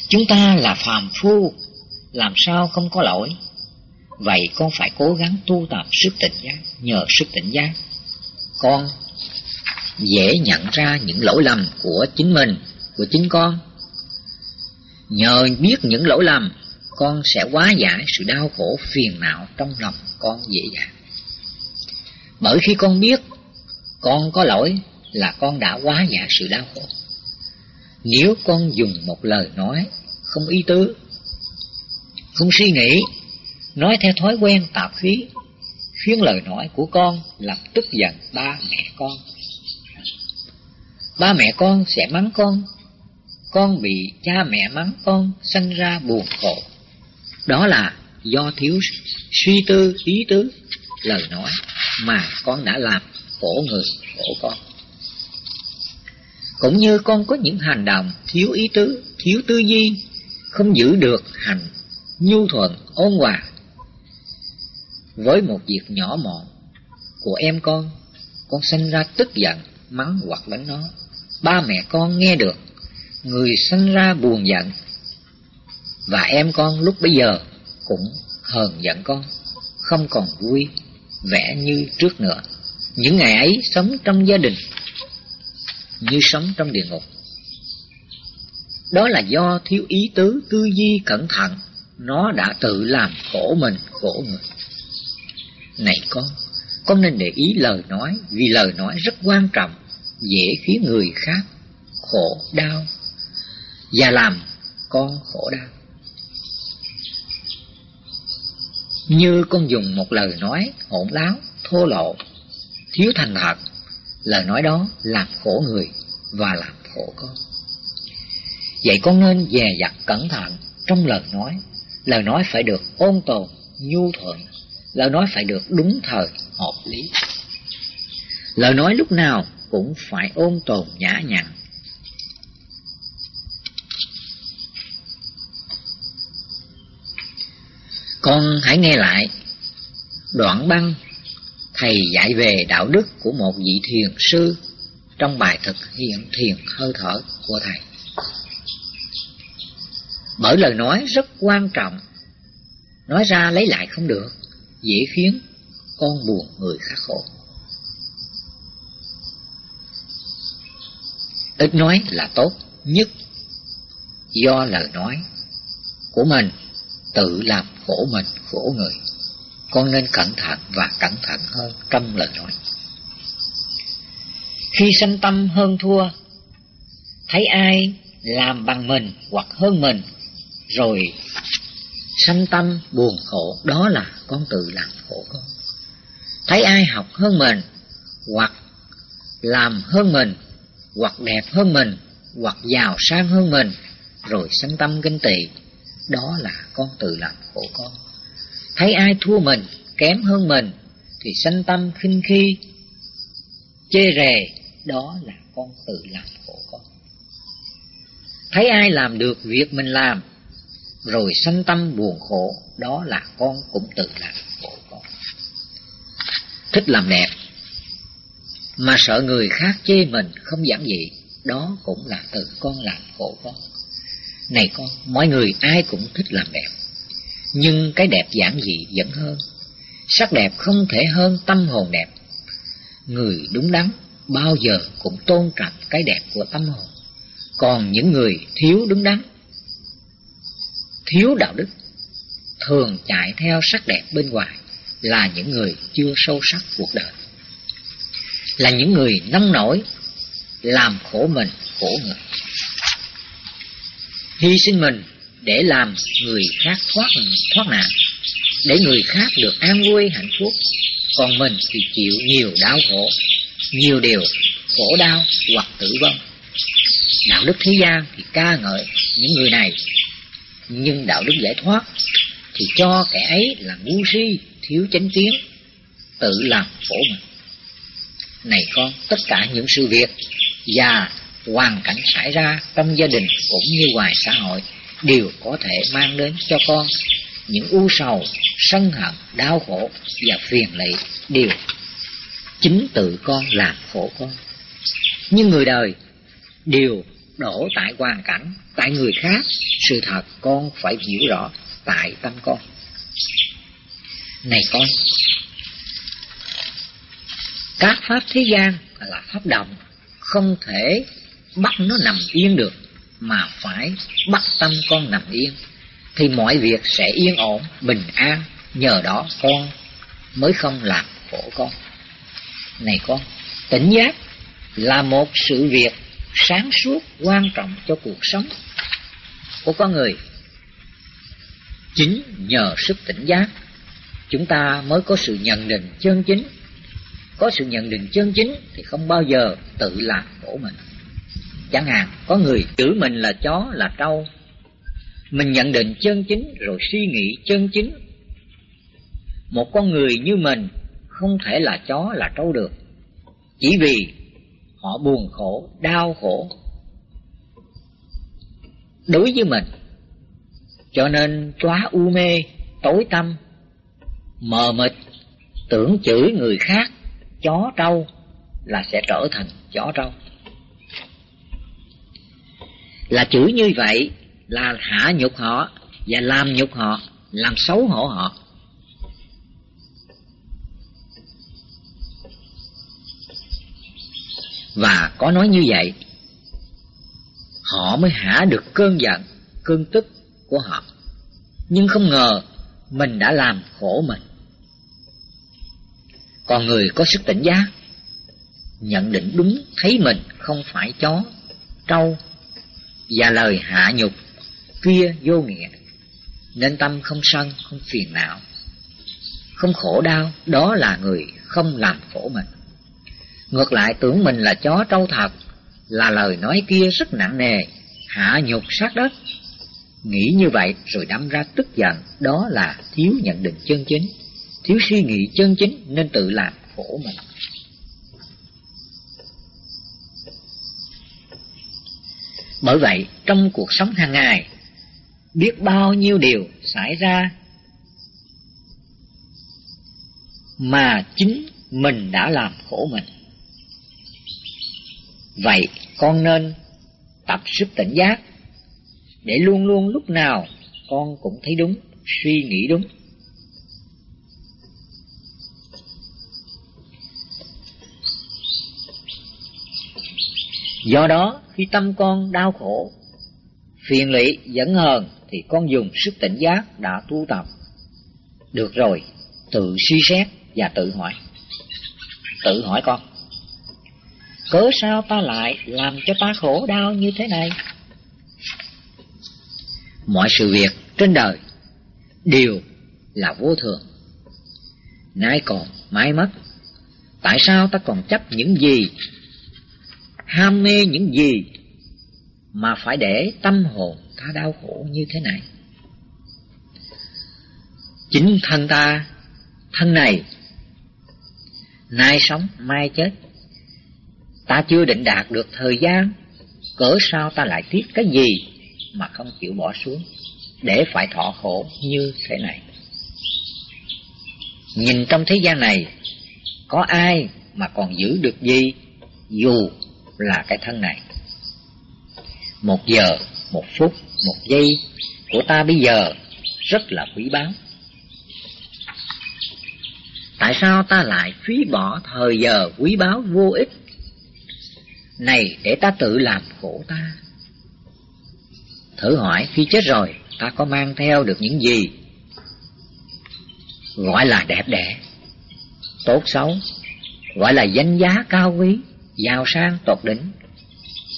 Chúng ta là phàm phu, làm sao không có lỗi? Vậy con phải cố gắng tu tập sức tỉnh giác, nhờ sức tỉnh giác. Con dễ nhận ra những lỗi lầm của chính mình, của chính con. Nhờ biết những lỗi lầm, con sẽ hóa giải sự đau khổ phiền não trong lòng con dễ dàng. Bởi khi con biết con có lỗi là con đã quá dạ sự đau khổ. Nếu con dùng một lời nói không ý tứ, không suy nghĩ, nói theo thói quen tạp khí, khiến lời nói của con làm tức giận ba mẹ con. Ba mẹ con sẽ mắng con, con bị cha mẹ mắng con sanh ra buồn khổ. Đó là do thiếu suy tư ý tứ lời nói mà con đã làm khổ người khổ con. Cũng như con có những hành động thiếu ý tứ, thiếu tư duy, không giữ được hành nhu thuận, ôn hòa. Với một việc nhỏ mọn của em con, con sinh ra tức giận, mắng hoặc đánh nó. Ba mẹ con nghe được, người sinh ra buồn giận, và em con lúc bấy giờ cũng hờn giận con, không còn vui, vẻ như trước nữa. Những ngày ấy sống trong gia đình như sống trong địa ngục. Đó là do thiếu ý tứ, tư duy cẩn thận, nó đã tự làm khổ mình, khổ người. Này con, con nên để ý lời nói, vì lời nói rất quan trọng, dễ khiến người khác khổ đau, và làm con khổ đau. Như con dùng một lời nói hỗn láo, thô lộ, thiếu thành thật, lời nói đó làm khổ người và làm khổ con. Vậy con nên dè dặt cẩn thận trong lời nói, lời nói phải được ôn tồn, nhu thuận, lời nói phải được đúng thời, hợp lý. Lời nói lúc nào cũng phải ôn tồn nhã nhặn. Con hãy nghe lại đoạn băng thầy dạy về đạo đức của một vị thiền sư trong bài thực hiện thiền hơi thở của thầy. Bởi lời nói rất quan trọng, nói ra lấy lại không được, dễ khiến con buồn người khác khổ. Ít nói là tốt nhất do lời nói của mình tự làm khổ mình khổ người con nên cẩn thận và cẩn thận hơn trong lời nói. Khi sanh tâm hơn thua, thấy ai làm bằng mình hoặc hơn mình, rồi sanh tâm buồn khổ, đó là con tự làm khổ con. Thấy ai học hơn mình, hoặc làm hơn mình, hoặc đẹp hơn mình, hoặc giàu sang hơn mình, rồi sanh tâm kinh tị, đó là con tự làm khổ con. Thấy ai thua mình, kém hơn mình, thì sanh tâm khinh khi. Chê rè đó là con tự làm khổ con. Thấy ai làm được việc mình làm, rồi sanh tâm buồn khổ, đó là con cũng tự làm khổ con. Thích làm đẹp, mà sợ người khác chê mình không giảm dị, đó cũng là tự con làm khổ con này con mọi người ai cũng thích làm đẹp nhưng cái đẹp giản dị vẫn hơn. Sắc đẹp không thể hơn tâm hồn đẹp. Người đúng đắn bao giờ cũng tôn trọng cái đẹp của tâm hồn. Còn những người thiếu đúng đắn, thiếu đạo đức, thường chạy theo sắc đẹp bên ngoài là những người chưa sâu sắc cuộc đời. Là những người nông nổi, làm khổ mình, khổ người. Hy sinh mình để làm người khác thoát thoát nạn, để người khác được an vui, hạnh phúc. Còn mình thì chịu nhiều đau khổ, nhiều điều khổ đau hoặc tử vong. Đạo đức thế gian thì ca ngợi những người này, nhưng đạo đức giải thoát thì cho kẻ ấy là ngu si, thiếu chánh kiến, tự làm khổ mình. Này con, tất cả những sự việc và hoàn cảnh xảy ra trong gia đình cũng như ngoài xã hội đều có thể mang đến cho con những u sầu, sân hận, đau khổ và phiền lụy đều chính tự con làm khổ con. Nhưng người đời đều đổ tại hoàn cảnh, tại người khác, sự thật con phải hiểu rõ tại tâm con. Này con, các pháp thế gian là pháp động, không thể bắt nó nằm yên được mà phải bắt tâm con nằm yên thì mọi việc sẽ yên ổn bình an nhờ đó con mới không làm khổ con Này con, tỉnh giác là một sự việc sáng suốt quan trọng cho cuộc sống của con người. Chính nhờ sức tỉnh giác, chúng ta mới có sự nhận định chân chính. Có sự nhận định chân chính thì không bao giờ tự làm khổ mình. Chẳng hạn, có người chửi mình là chó, là trâu. Mình nhận định chân chính rồi suy nghĩ chân chính. Một con người như mình không thể là chó, là trâu được. Chỉ vì họ buồn khổ, đau khổ. Đối với mình, cho nên quá u mê, tối tâm, mờ mịt, tưởng chửi người khác, chó trâu là sẽ trở thành chó trâu. Là chửi như vậy là hạ nhục họ và làm nhục họ, làm xấu hổ họ. Và có nói như vậy, họ mới hạ được cơn giận, cơn tức của họ. Nhưng không ngờ mình đã làm khổ mình. Còn người có sức tỉnh giác, nhận định đúng thấy mình không phải chó, trâu và lời hạ nhục kia vô nghĩa, nên tâm không sân, không phiền não, không khổ đau, đó là người không làm khổ mình. Ngược lại tưởng mình là chó trâu thật, là lời nói kia rất nặng nề, hạ nhục sát đất. Nghĩ như vậy rồi đâm ra tức giận, đó là thiếu nhận định chân chính, thiếu suy nghĩ chân chính nên tự làm khổ mình. Bởi vậy, trong cuộc sống hàng ngày, biết bao nhiêu điều xảy ra mà chính mình đã làm khổ mình. Vậy con nên tập sức tỉnh giác để luôn luôn lúc nào con cũng thấy đúng, suy nghĩ đúng. Do đó, khi tâm con đau khổ, phiền lụy, dẫn hờn thì con dùng sức tỉnh giác đã tu tập. Được rồi, tự suy xét và tự hỏi. Tự hỏi con cớ sao ta lại làm cho ta khổ đau như thế này? Mọi sự việc trên đời đều là vô thường. Nay còn, mai mất. Tại sao ta còn chấp những gì, ham mê những gì mà phải để tâm hồn ta đau khổ như thế này? Chính thân ta, thân này, nay sống, mai chết, Ta chưa định đạt được thời gian, cỡ sao ta lại tiếc cái gì mà không chịu bỏ xuống, để phải thọ khổ như thế này. Nhìn trong thế gian này, có ai mà còn giữ được gì dù là cái thân này. Một giờ, một phút, một giây của ta bây giờ rất là quý báu. Tại sao ta lại phí bỏ thời giờ quý báu vô ích này để ta tự làm khổ ta Thử hỏi khi chết rồi Ta có mang theo được những gì Gọi là đẹp đẽ Tốt xấu Gọi là danh giá cao quý Giàu sang tột đỉnh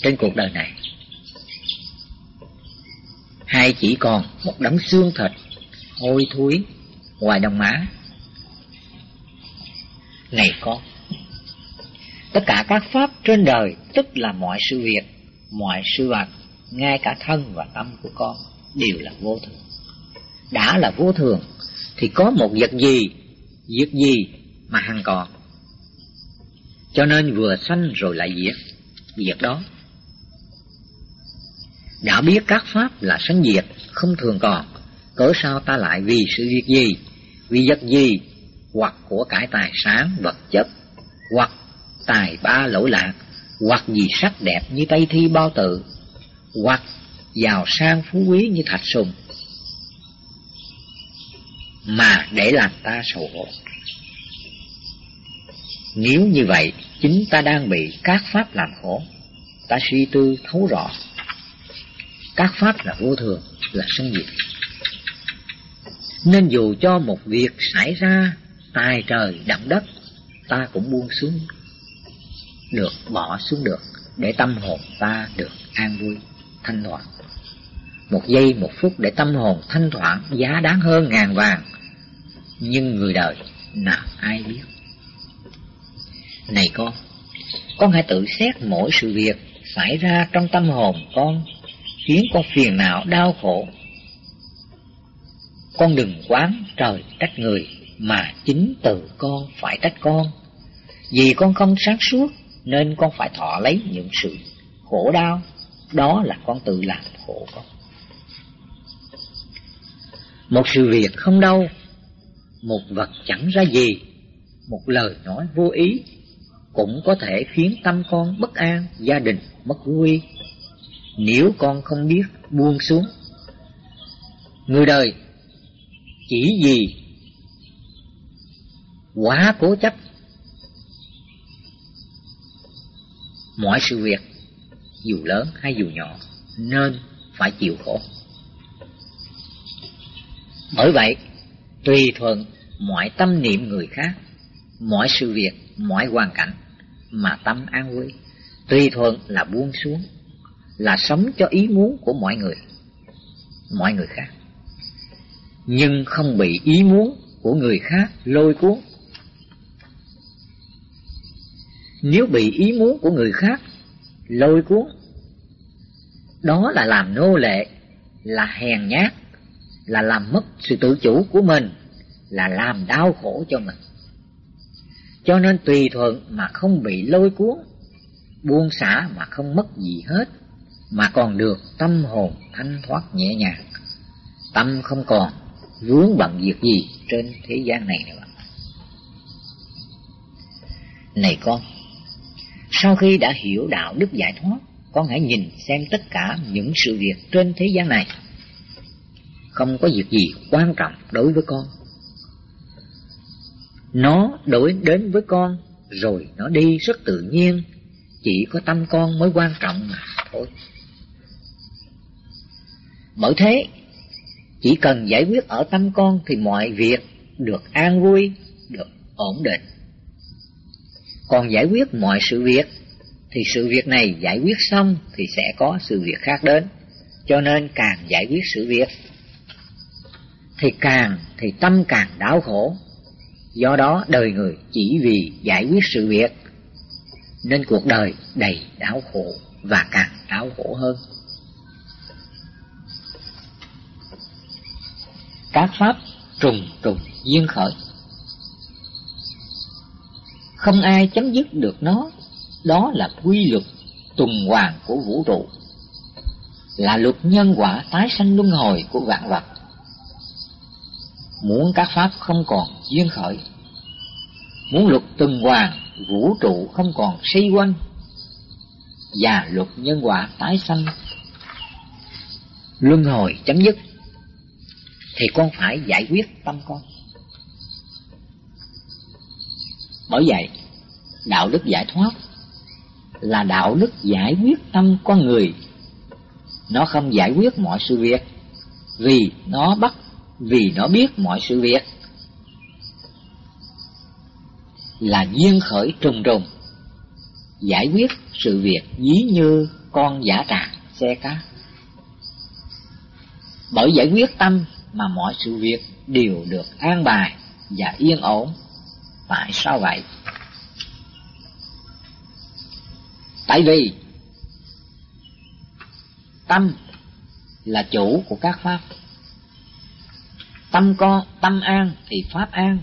Trên cuộc đời này Hay chỉ còn một đống xương thịt Hôi thối Ngoài đồng má Này con Tất cả các pháp trên đời tức là mọi sự việc, mọi sự vật, ngay cả thân và tâm của con đều là vô thường. Đã là vô thường thì có một vật gì, việc gì mà hằng còn. Cho nên vừa sanh rồi lại diệt, diệt đó. Đã biết các pháp là sanh diệt, không thường còn, cớ sao ta lại vì sự việc gì, vì vật gì, hoặc của cải tài sản, vật chất, hoặc tài ba lỗi lạc, hoặc vì sắc đẹp như Tây Thi bao tự, hoặc giàu sang phú quý như Thạch Sùng, mà để làm ta sầu khổ. Nếu như vậy, chính ta đang bị các pháp làm khổ, ta suy tư thấu rõ. Các pháp là vô thường, là sân diệt. Nên dù cho một việc xảy ra tài trời động đất ta cũng buông xuống được, bỏ xuống được, để tâm hồn ta được an vui, thanh thoảng. Một giây, một phút để tâm hồn thanh thoảng giá đáng hơn ngàn vàng. Nhưng người đời nào ai biết. Này con, con hãy tự xét mỗi sự việc xảy ra trong tâm hồn con, khiến con phiền não đau khổ. Con đừng quán trời trách người, mà chính từ con phải trách con. Vì con không sáng suốt, nên con phải thọ lấy những sự khổ đau, đó là con tự làm khổ con. Một sự việc không đâu, một vật chẳng ra gì, một lời nói vô ý cũng có thể khiến tâm con bất an, gia đình mất vui. Nếu con không biết buông xuống, người đời chỉ vì quá cố chấp. Mọi sự việc dù lớn hay dù nhỏ nên phải chịu khổ. Bởi vậy tùy thuận mọi tâm niệm người khác mọi sự việc mọi hoàn cảnh mà tâm an vui. Tùy thuận là buông xuống, là sống cho ý muốn của mọi người mọi người khác. Nhưng không bị ý muốn của người khác lôi cuốn. Nếu bị ý muốn của người khác lôi cuốn, đó là làm nô lệ, là hèn nhát, là làm mất sự tự chủ của mình, là làm đau khổ cho mình cho nên tùy thuận mà không bị lôi cuốn buông xả mà không mất gì hết mà còn được tâm hồn thanh thoát nhẹ nhàng tâm không còn vướng bận việc gì trên thế gian này nữa này con sau khi đã hiểu đạo đức giải thoát, con hãy nhìn xem tất cả những sự việc trên thế gian này. Không có việc gì quan trọng đối với con. Nó đổi đến với con, rồi nó đi rất tự nhiên, chỉ có tâm con mới quan trọng mà thôi. Bởi thế, chỉ cần giải quyết ở tâm con thì mọi việc được an vui, được ổn định. Còn giải quyết mọi sự việc thì sự việc này giải quyết xong thì sẽ có sự việc khác đến. Cho nên càng giải quyết sự việc thì càng thì tâm càng đau khổ do đó đời người chỉ vì giải quyết sự việc, nên cuộc đời đầy đau khổ và càng đau khổ hơn. Các pháp trùng trùng duyên khởi. Không ai chấm dứt được nó. Đó là quy luật tuần hoàn của vũ trụ. Là luật nhân quả tái sanh luân hồi của vạn vật muốn các pháp không còn duyên khởi. Muốn luật tuần hoàn, vũ trụ không còn xây quanh. Và luật nhân quả tái sanh. Luân hồi chấm dứt. Thì con phải giải quyết tâm con. Bởi vậy, đạo đức giải thoát là đạo đức giải quyết tâm con người. Nó không giải quyết mọi sự việc vì nó bắt vì nó biết mọi sự việc. Là duyên khởi trùng trùng giải quyết sự việc dí như con giả tràng xe cá. Bởi giải quyết tâm mà mọi sự việc đều được an bài và yên ổn, tại sao vậy? Tại vì tâm là chủ của các pháp tâm con tâm an thì pháp an.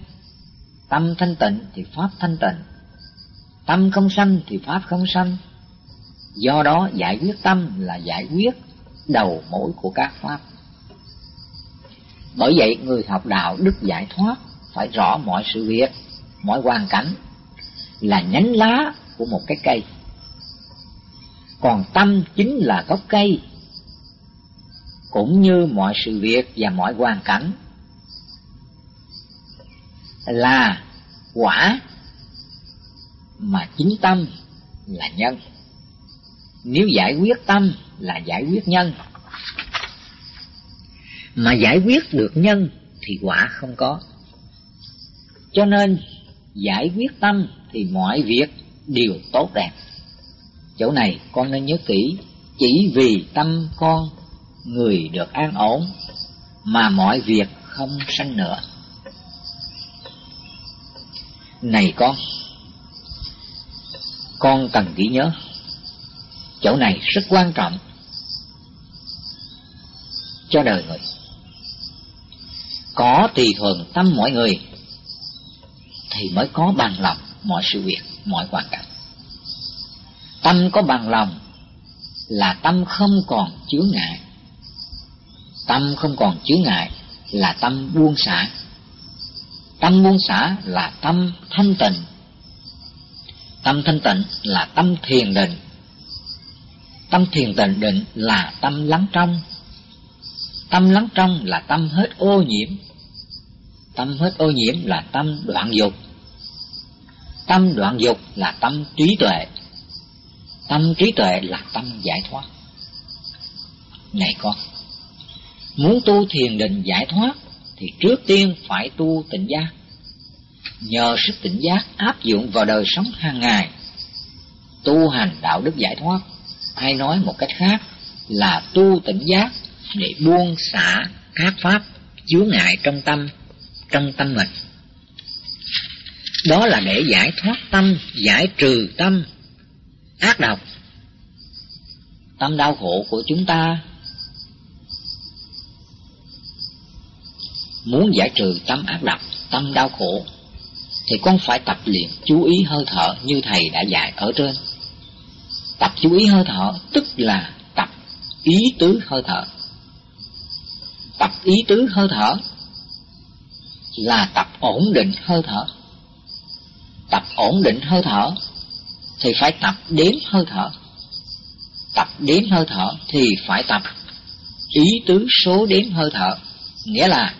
Tâm thanh tịnh thì pháp thanh tịnh. Tâm không sanh thì pháp không sanh. Do đó giải quyết tâm là giải quyết đầu mối của các pháp. Bởi vậy người học đạo đức giải thoát phải rõ mọi sự việc, mọi hoàn cảnh là nhánh lá của một cái cây. Còn tâm chính là gốc cây. Cũng như mọi sự việc và mọi hoàn cảnh là quả mà chính tâm là nhân nếu giải quyết tâm là giải quyết nhân mà giải quyết được nhân thì quả không có cho nên giải quyết tâm thì mọi việc đều tốt đẹp. Chỗ này con nên nhớ kỹ, chỉ vì tâm con người được an ổn mà mọi việc không sanh nữa. Này con, con cần ghi nhớ, chỗ này rất quan trọng cho đời người. Có tùy thuận tâm mọi người thì mới có bằng lòng mọi sự việc, mọi hoàn cảnh. Tâm có bằng lòng là tâm không còn chướng ngại. Tâm không còn chướng ngại là tâm buông xả. Tâm buông xả là tâm thanh tịnh. Tâm thanh tịnh là tâm thiền định. Tâm thiền định định là tâm lắng trong. Tâm lắng trong là tâm hết ô nhiễm. Tâm hết ô nhiễm là tâm đoạn dục. Tâm đoạn dục là tâm trí tuệ. Tâm trí tuệ là tâm giải thoát. Này con, muốn tu thiền định giải thoát thì trước tiên phải tu tỉnh giác. Nhờ sức tỉnh giác áp dụng vào đời sống hàng ngày, tu hành đạo đức giải thoát, hay nói một cách khác là tu tỉnh giác để buông xả các pháp chứa ngại trong tâm, trong tâm mình. Đó là để giải thoát tâm, giải trừ tâm ác độc. Tâm đau khổ của chúng ta muốn giải trừ tâm ác độc, tâm đau khổ thì con phải tập luyện chú ý hơi thở như thầy đã dạy ở trên. Tập chú ý hơi thở tức là tập ý tứ hơi thở. Tập ý tứ hơi thở là tập ổn định hơi thở. Tập ổn định hơi thở thì phải tập đếm hơi thở. Tập đếm hơi thở thì phải tập ý tứ số đếm hơi thở, nghĩa là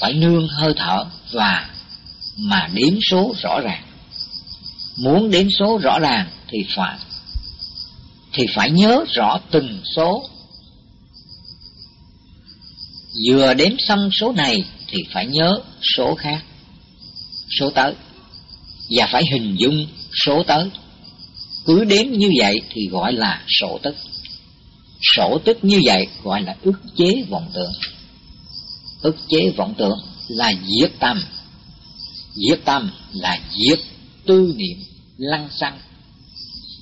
phải nương hơi thở và mà đếm số rõ ràng. Muốn đếm số rõ ràng thì phải thì phải nhớ rõ từng số. Vừa đếm xong số này thì phải nhớ số khác, số tới và phải hình dung số tới. Cứ đếm như vậy thì gọi là sổ tức. Sổ tức như vậy gọi là ức chế vọng tưởng. Ức chế vọng tưởng là diệt tâm. Diệt tâm là diệt tư niệm lăng xăng.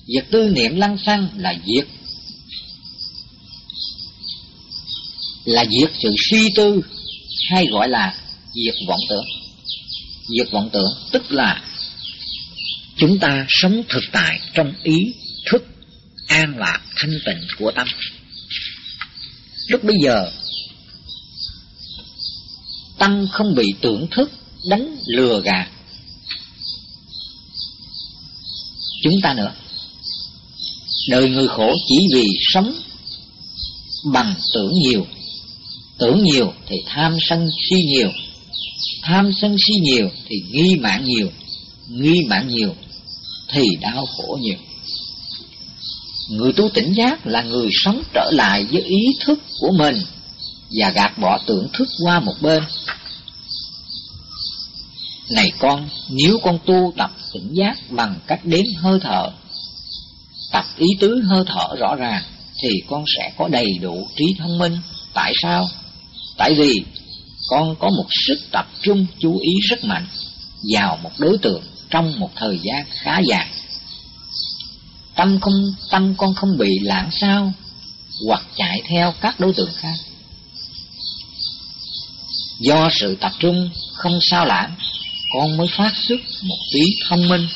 Diệt tư niệm lăng xăng là diệt là diệt sự suy tư, hay gọi là diệt vọng tưởng. Diệt vọng tưởng tức là chúng ta sống thực tại trong ý thức an lạc thanh tịnh của tâm lúc bây giờ tâm không bị tưởng thức, đánh lừa gạt. Chúng ta nữa. Đời người khổ chỉ vì sống bằng tưởng nhiều. Tưởng nhiều thì tham sân si nhiều. Tham sân si nhiều thì nghi mạng nhiều. Nghi mạng nhiều thì đau khổ nhiều. Người tu tỉnh giác là người sống trở lại với ý thức của mình và gạt bỏ tưởng thức qua một bên. Này con, nếu con tu tập tỉnh giác bằng cách đếm hơi thở, tập ý tứ hơi thở rõ ràng, thì con sẽ có đầy đủ trí thông minh. Tại sao? Tại vì con có một sức tập trung chú ý rất mạnh vào một đối tượng trong một thời gian khá dài. Tâm không tâm con không bị lãng sao hoặc chạy theo các đối tượng khác. Do sự tập trung không sao lãng, con mới phát xuất một tí thông minh.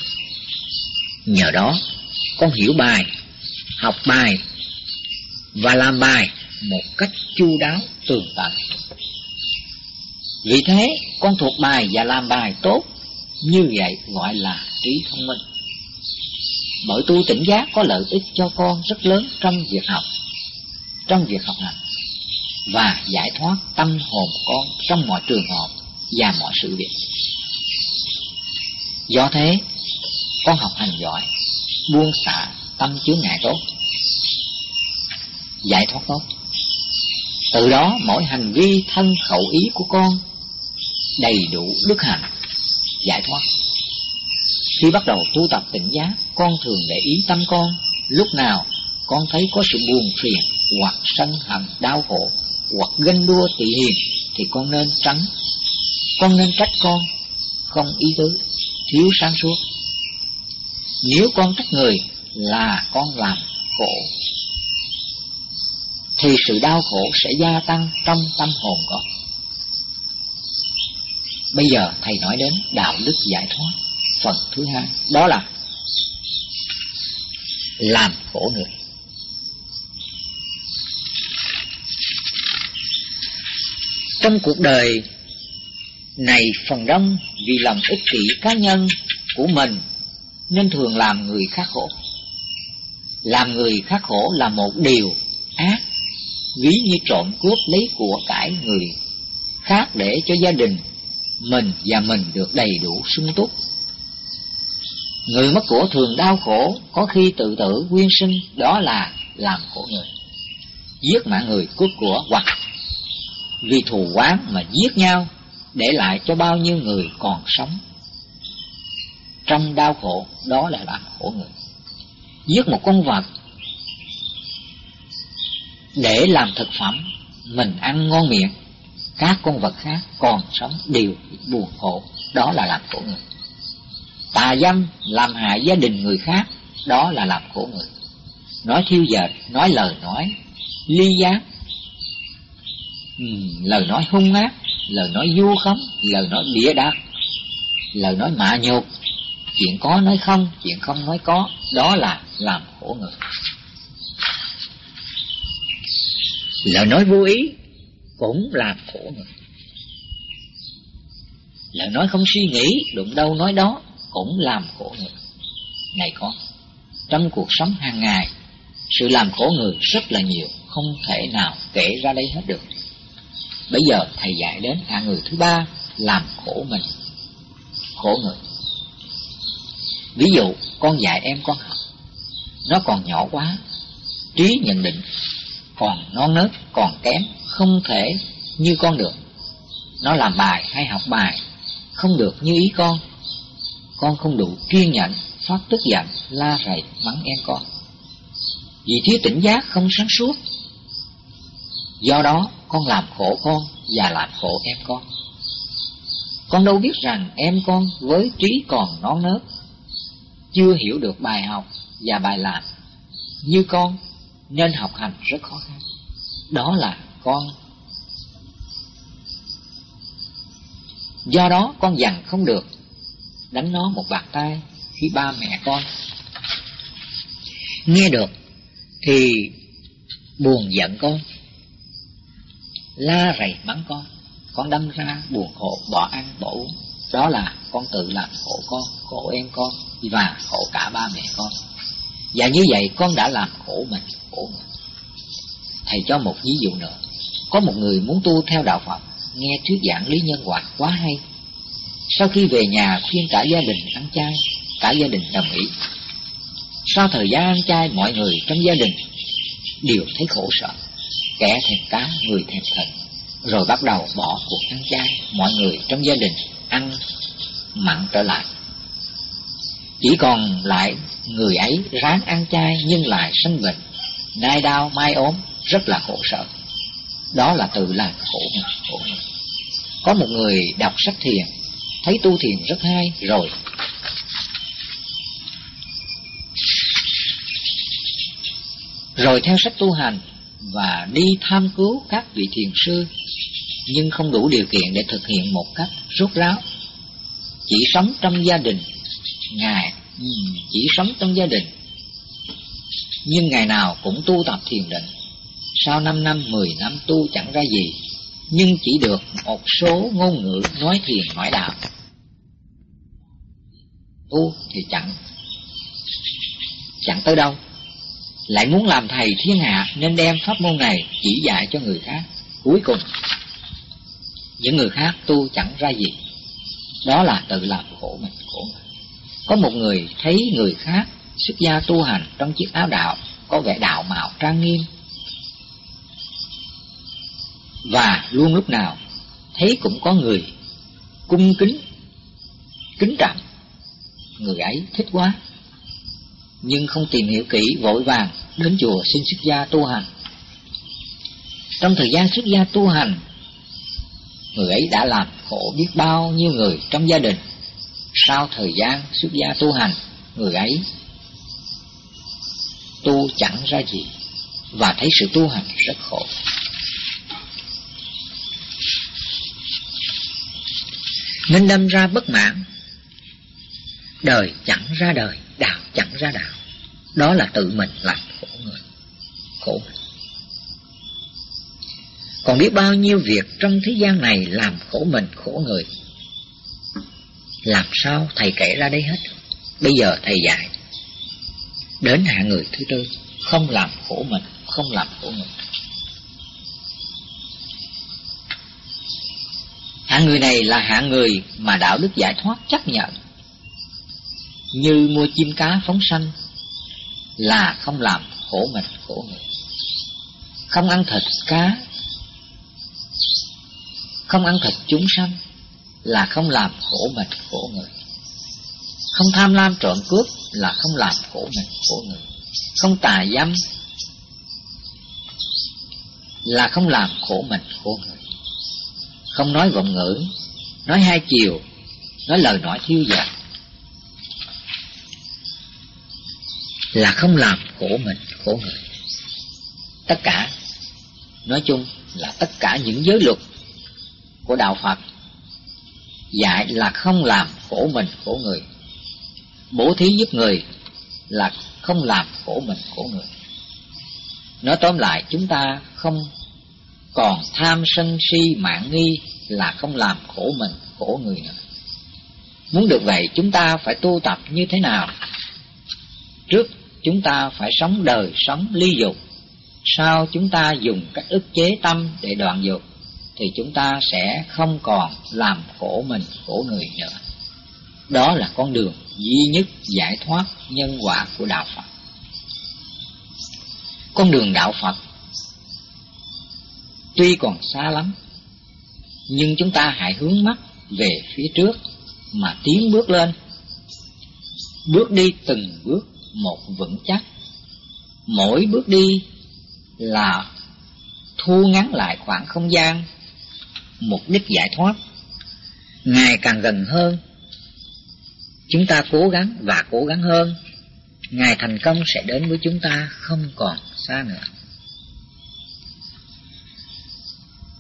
Nhờ đó, con hiểu bài, học bài và làm bài một cách chu đáo tường tận. Vì thế, con thuộc bài và làm bài tốt như vậy gọi là trí thông minh. Bởi tu tỉnh giác có lợi ích cho con rất lớn trong việc học, trong việc học hành và giải thoát tâm hồn con trong mọi trường hợp và mọi sự việc. Do thế, con học hành giỏi, buông xả tâm chứa ngại tốt, giải thoát tốt. Từ đó mỗi hành vi thân khẩu ý của con đầy đủ đức hạnh giải thoát Khi bắt đầu tu tập tỉnh giác, con thường để ý tâm con, lúc nào con thấy có sự buồn phiền, hoặc sân hận, đau khổ, hoặc ganh đua tị hiền, thì con nên tránh. Con nên trách con, không ý tứ, thiếu sáng suốt. Nếu con trách người là con làm khổ, thì sự đau khổ sẽ gia tăng trong tâm hồn con. Bây giờ thầy nói đến đạo đức giải thoát phần thứ hai, đó là làm khổ người. Trong cuộc đời này phần đông vì lòng ích kỷ cá nhân của mình nên thường làm người khác khổ. Làm người khác khổ là một điều ác, ví như trộm cướp lấy của cải người khác để cho gia đình mình và mình được đầy đủ sung túc. Người mất của thường đau khổ, có khi tự tử quyên sinh, đó là làm khổ người. Giết mạng người cướp của hoặc vì thù oán mà giết nhau để lại cho bao nhiêu người còn sống. Trong đau khổ đó là làm khổ người. Giết một con vật để làm thực phẩm mình ăn ngon miệng các con vật khác còn sống đều buồn khổ đó là làm khổ người. Tà dâm làm hại gia đình người khác đó là làm khổ người. Nói thiêu dệt nói lời nói ly gián ừ, lời nói hung ác lời nói vu khống, lời nói bịa đặt, lời nói mạ nhục. Chuyện có nói không, chuyện không nói có, đó là làm khổ người. Lời nói vô ý cũng làm khổ người. Lời nói không suy nghĩ, đụng đâu nói đó cũng làm khổ người. Này con trong cuộc sống hàng ngày, sự làm khổ người rất là nhiều, không thể nào kể ra đây hết được. Bây giờ thầy dạy đến hạng người thứ ba làm khổ mình, khổ người. Ví dụ con dạy em con học, nó còn nhỏ quá, trí nhận định còn non nớt, còn kém, không thể như con được. Nó làm bài hay học bài không được như ý con. Con không đủ kiên nhẫn, phát tức giận, la rầy, mắng em con. Vì thiếu tỉnh giác không sáng suốt. Do đó con làm khổ con và làm khổ em con. Con đâu biết rằng em con với trí còn non nớt, chưa hiểu được bài học và bài làm như con nên học hành rất khó khăn. Đó là con. Do đó con dằn không được, đánh nó một bạt tay khi ba mẹ con nghe được thì buồn giận con la rầy mắng con. Con đâm ra buồn khổ, bỏ ăn, bỏ uống. Đó là con tự làm khổ con, khổ em con, và khổ cả ba mẹ con. Và như vậy con đã làm khổ mình khổ mình. Thầy cho một ví dụ nữa. Có một người muốn tu theo đạo phật, nghe thuyết giảng lý nhân quả quá hay. Sau khi về nhà, khuyên cả gia đình ăn chay, cả gia đình đồng ý. Sau thời gian ăn chay, mọi người trong gia đình đều thấy khổ sở kẻ thèm cá, người thèm thịt. Rồi bắt đầu bỏ cuộc ăn chay, mọi người trong gia đình ăn mặn trở lại. Chỉ còn lại người ấy ráng ăn chay nhưng lại sanh bệnh. Nay đau, mai ốm, rất là khổ sở. Đó là tự làm khổ mình khổ mình có một người đọc sách thiền, thấy tu thiền rất hay, rồi rồi theo sách tu hành và đi tham cứu các vị thiền sư, nhưng không đủ điều kiện để thực hiện một cách rốt ráo. Chỉ sống trong gia đình, ngài ừ, chỉ sống trong gia đình. Nhưng ngày nào cũng tu tập thiền định, sau năm năm, mười năm tu chẳng ra gì, nhưng chỉ được một số ngôn ngữ nói thiền, nói đạo. Tu thì chẳng chẳng tới đâu lại muốn làm thầy thiên hạ nên đem pháp môn này chỉ dạy cho người khác. Cuối cùng, những người khác tu chẳng ra gì. Đó là tự làm khổ mình, khổ mình. Có một người thấy người khác xuất gia tu hành trong chiếc áo đạo có vẻ đạo mạo trang nghiêm và luôn lúc nào thấy cũng có người cung kính kính trọng người ấy thích quá. Nhưng không tìm hiểu kỹ vội vàng đến chùa xin xuất gia tu hành. Trong thời gian xuất gia tu hành, người ấy đã làm khổ biết bao nhiêu người trong gia đình. Sau thời gian xuất gia tu hành, người ấy tu chẳng ra gì và thấy sự tu hành rất khổ. Nên đâm ra bất mãn Đời chẳng ra đời Đạo chẳng ra đạo Đó là tự mình làm Khổ. Còn biết bao nhiêu việc trong thế gian này Làm khổ mình, khổ người? Làm sao thầy kể ra đây hết? Bây giờ thầy dạy. Đến hạ người thứ tư, Không làm khổ mình, Không làm khổ người. Hạng người này là hạng người mà đạo đức giải thoát chấp nhận. Như mua chim cá phóng sanh là không làm khổ mình, khổ người. Không ăn thịt cá, không ăn thịt chúng sanh là không làm khổ mình khổ người. Không tham lam trộm cướp là không làm khổ mình khổ người. Không tà dâm là không làm khổ mình khổ người không nói vọng ngữ, nói hai chiều, nói lời nói thiếu dạt. Là không làm khổ mình, khổ người. Tất cả, nói chung là tất cả những giới luật của Đạo Phật dạy là không làm khổ mình, khổ người. Bố thí giúp người là không làm khổ mình, khổ người. Nói tóm lại chúng ta không còn tham sân si mạng nghi là không làm khổ mình, khổ người nữa. Muốn được vậy chúng ta phải tu tập như thế nào? Trước chúng ta phải sống đời sống ly dục. Sau chúng ta dùng cách ức chế tâm để đoạn dục thì chúng ta sẽ không còn làm khổ mình, khổ người nữa. Đó là con đường duy nhất giải thoát nhân quả của đạo Phật. Con đường đạo Phật tuy còn xa lắm nhưng chúng ta hãy hướng mắt về phía trước mà tiến bước lên bước đi từng bước một vững chắc mỗi bước đi là thu ngắn lại khoảng không gian mục đích giải thoát. Ngày càng gần hơn chúng ta cố gắng và cố gắng hơn ngày thành công sẽ đến với chúng ta không còn xa nữa.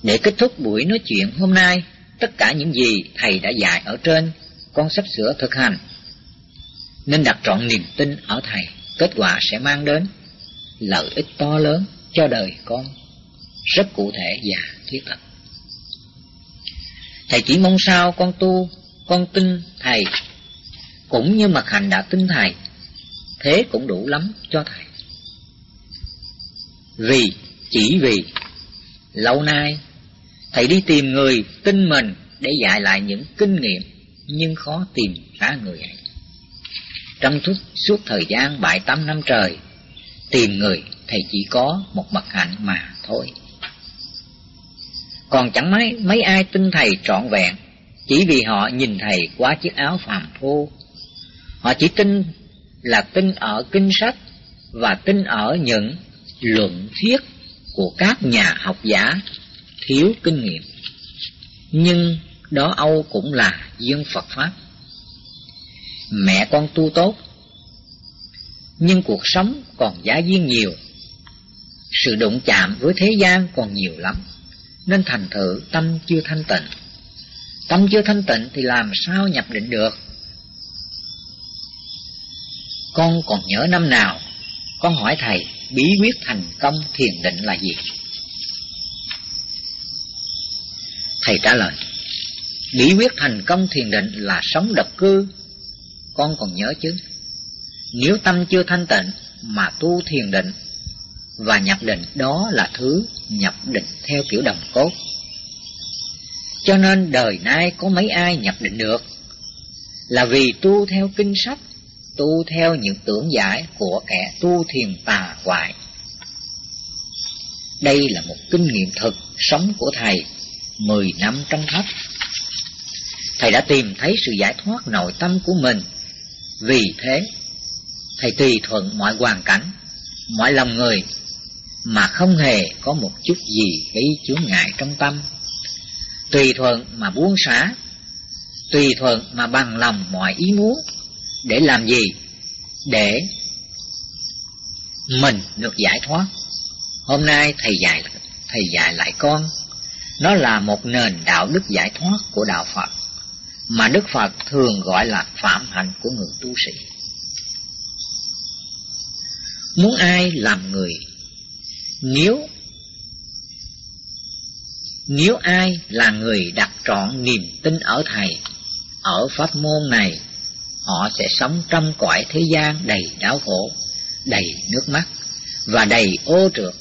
Để kết thúc buổi nói chuyện hôm nay, tất cả những gì Thầy đã dạy ở trên, con sắp sửa thực hành. Nên đặt trọn niềm tin ở Thầy, kết quả sẽ mang đến lợi ích to lớn cho đời con, rất cụ thể và thiết thực. Thầy chỉ mong sao con tu, con tin Thầy, cũng như mặt hành đã tin Thầy, thế cũng đủ lắm cho Thầy. Vì, chỉ vì, lâu nay Thầy đi tìm người tin mình để dạy lại những kinh nghiệm, nhưng khó tìm ra người ấy. Trong suốt, suốt thời gian bảy tám năm trời, tìm người thầy chỉ có một mặt hạnh mà thôi. Còn chẳng mấy mấy ai tin thầy trọn vẹn, chỉ vì họ nhìn thầy qua chiếc áo phàm phu. Họ chỉ tin là tin ở kinh sách và tin ở những luận thuyết của các nhà học giả thiếu kinh nghiệm. Nhưng đó Âu cũng là duyên Phật Pháp. Mẹ con tu tốt, nhưng cuộc sống còn giá duyên nhiều. Sự đụng chạm với thế gian còn nhiều lắm, nên thành thử tâm chưa thanh tịnh. Tâm chưa thanh tịnh thì làm sao nhập định được? Con còn nhớ năm nào, con hỏi thầy bí quyết thành công thiền định là gì? Thầy trả lời, Bí quyết thành công thiền định là sống độc cư. Con còn nhớ chứ? Nếu tâm chưa thanh tịnh mà tu thiền định và nhập định đó là thứ nhập định theo kiểu đồng cốt. Cho nên đời nay có mấy ai nhập định được là vì tu theo kinh sách, tu theo những tưởng giải của kẻ tu thiền tà hoại. Đây là một kinh nghiệm thực sống của thầy mười năm trong thấp. Thầy đã tìm thấy sự giải thoát nội tâm của mình Vì thế, thầy tùy thuận mọi hoàn cảnh, mọi lòng người, mà không hề có một chút gì gây chướng ngại trong tâm. Tùy thuận mà buông xả, tùy thuận mà bằng lòng mọi ý muốn, để làm gì? Để mình được giải thoát. Hôm nay thầy dạy thầy dạy lại con, nó là một nền đạo đức giải thoát của đạo Phật mà Đức Phật thường gọi là phạm hạnh của người tu sĩ. Muốn ai làm người, nếu nếu ai là người đặt trọn niềm tin ở Thầy, ở pháp môn này, họ sẽ sống trong cõi thế gian đầy đau khổ, đầy nước mắt và đầy ô trượt,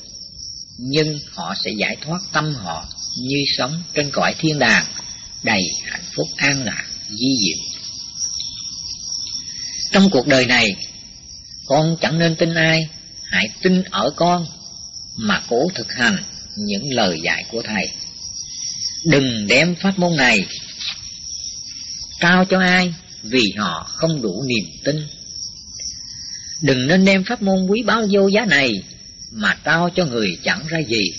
nhưng họ sẽ giải thoát tâm họ như sống trên cõi thiên đàng đầy hạnh phúc an lạc di diệu. Trong cuộc đời này con chẳng nên tin ai hãy tin ở con mà cố thực hành những lời dạy của thầy đừng đem pháp môn này trao cho ai vì họ không đủ niềm tin đừng nên đem pháp môn quý báu vô giá này mà trao cho người chẳng ra gì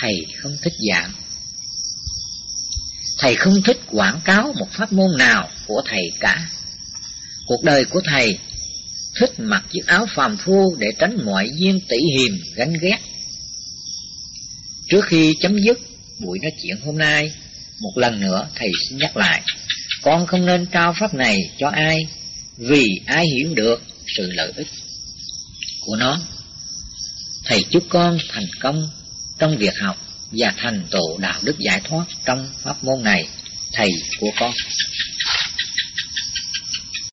thầy không thích giảng. Thầy không thích quảng cáo một pháp môn nào của thầy cả. Cuộc đời của thầy thích mặc chiếc áo phàm phu để tránh mọi duyên tỷ hiềm, gánh ghét. Trước khi chấm dứt buổi nói chuyện hôm nay, một lần nữa thầy xin nhắc lại, con không nên trao pháp này cho ai, vì ai hiểu được sự lợi ích của nó. Thầy chúc con thành công trong việc học và thành tựu đạo đức giải thoát trong pháp môn này thầy của con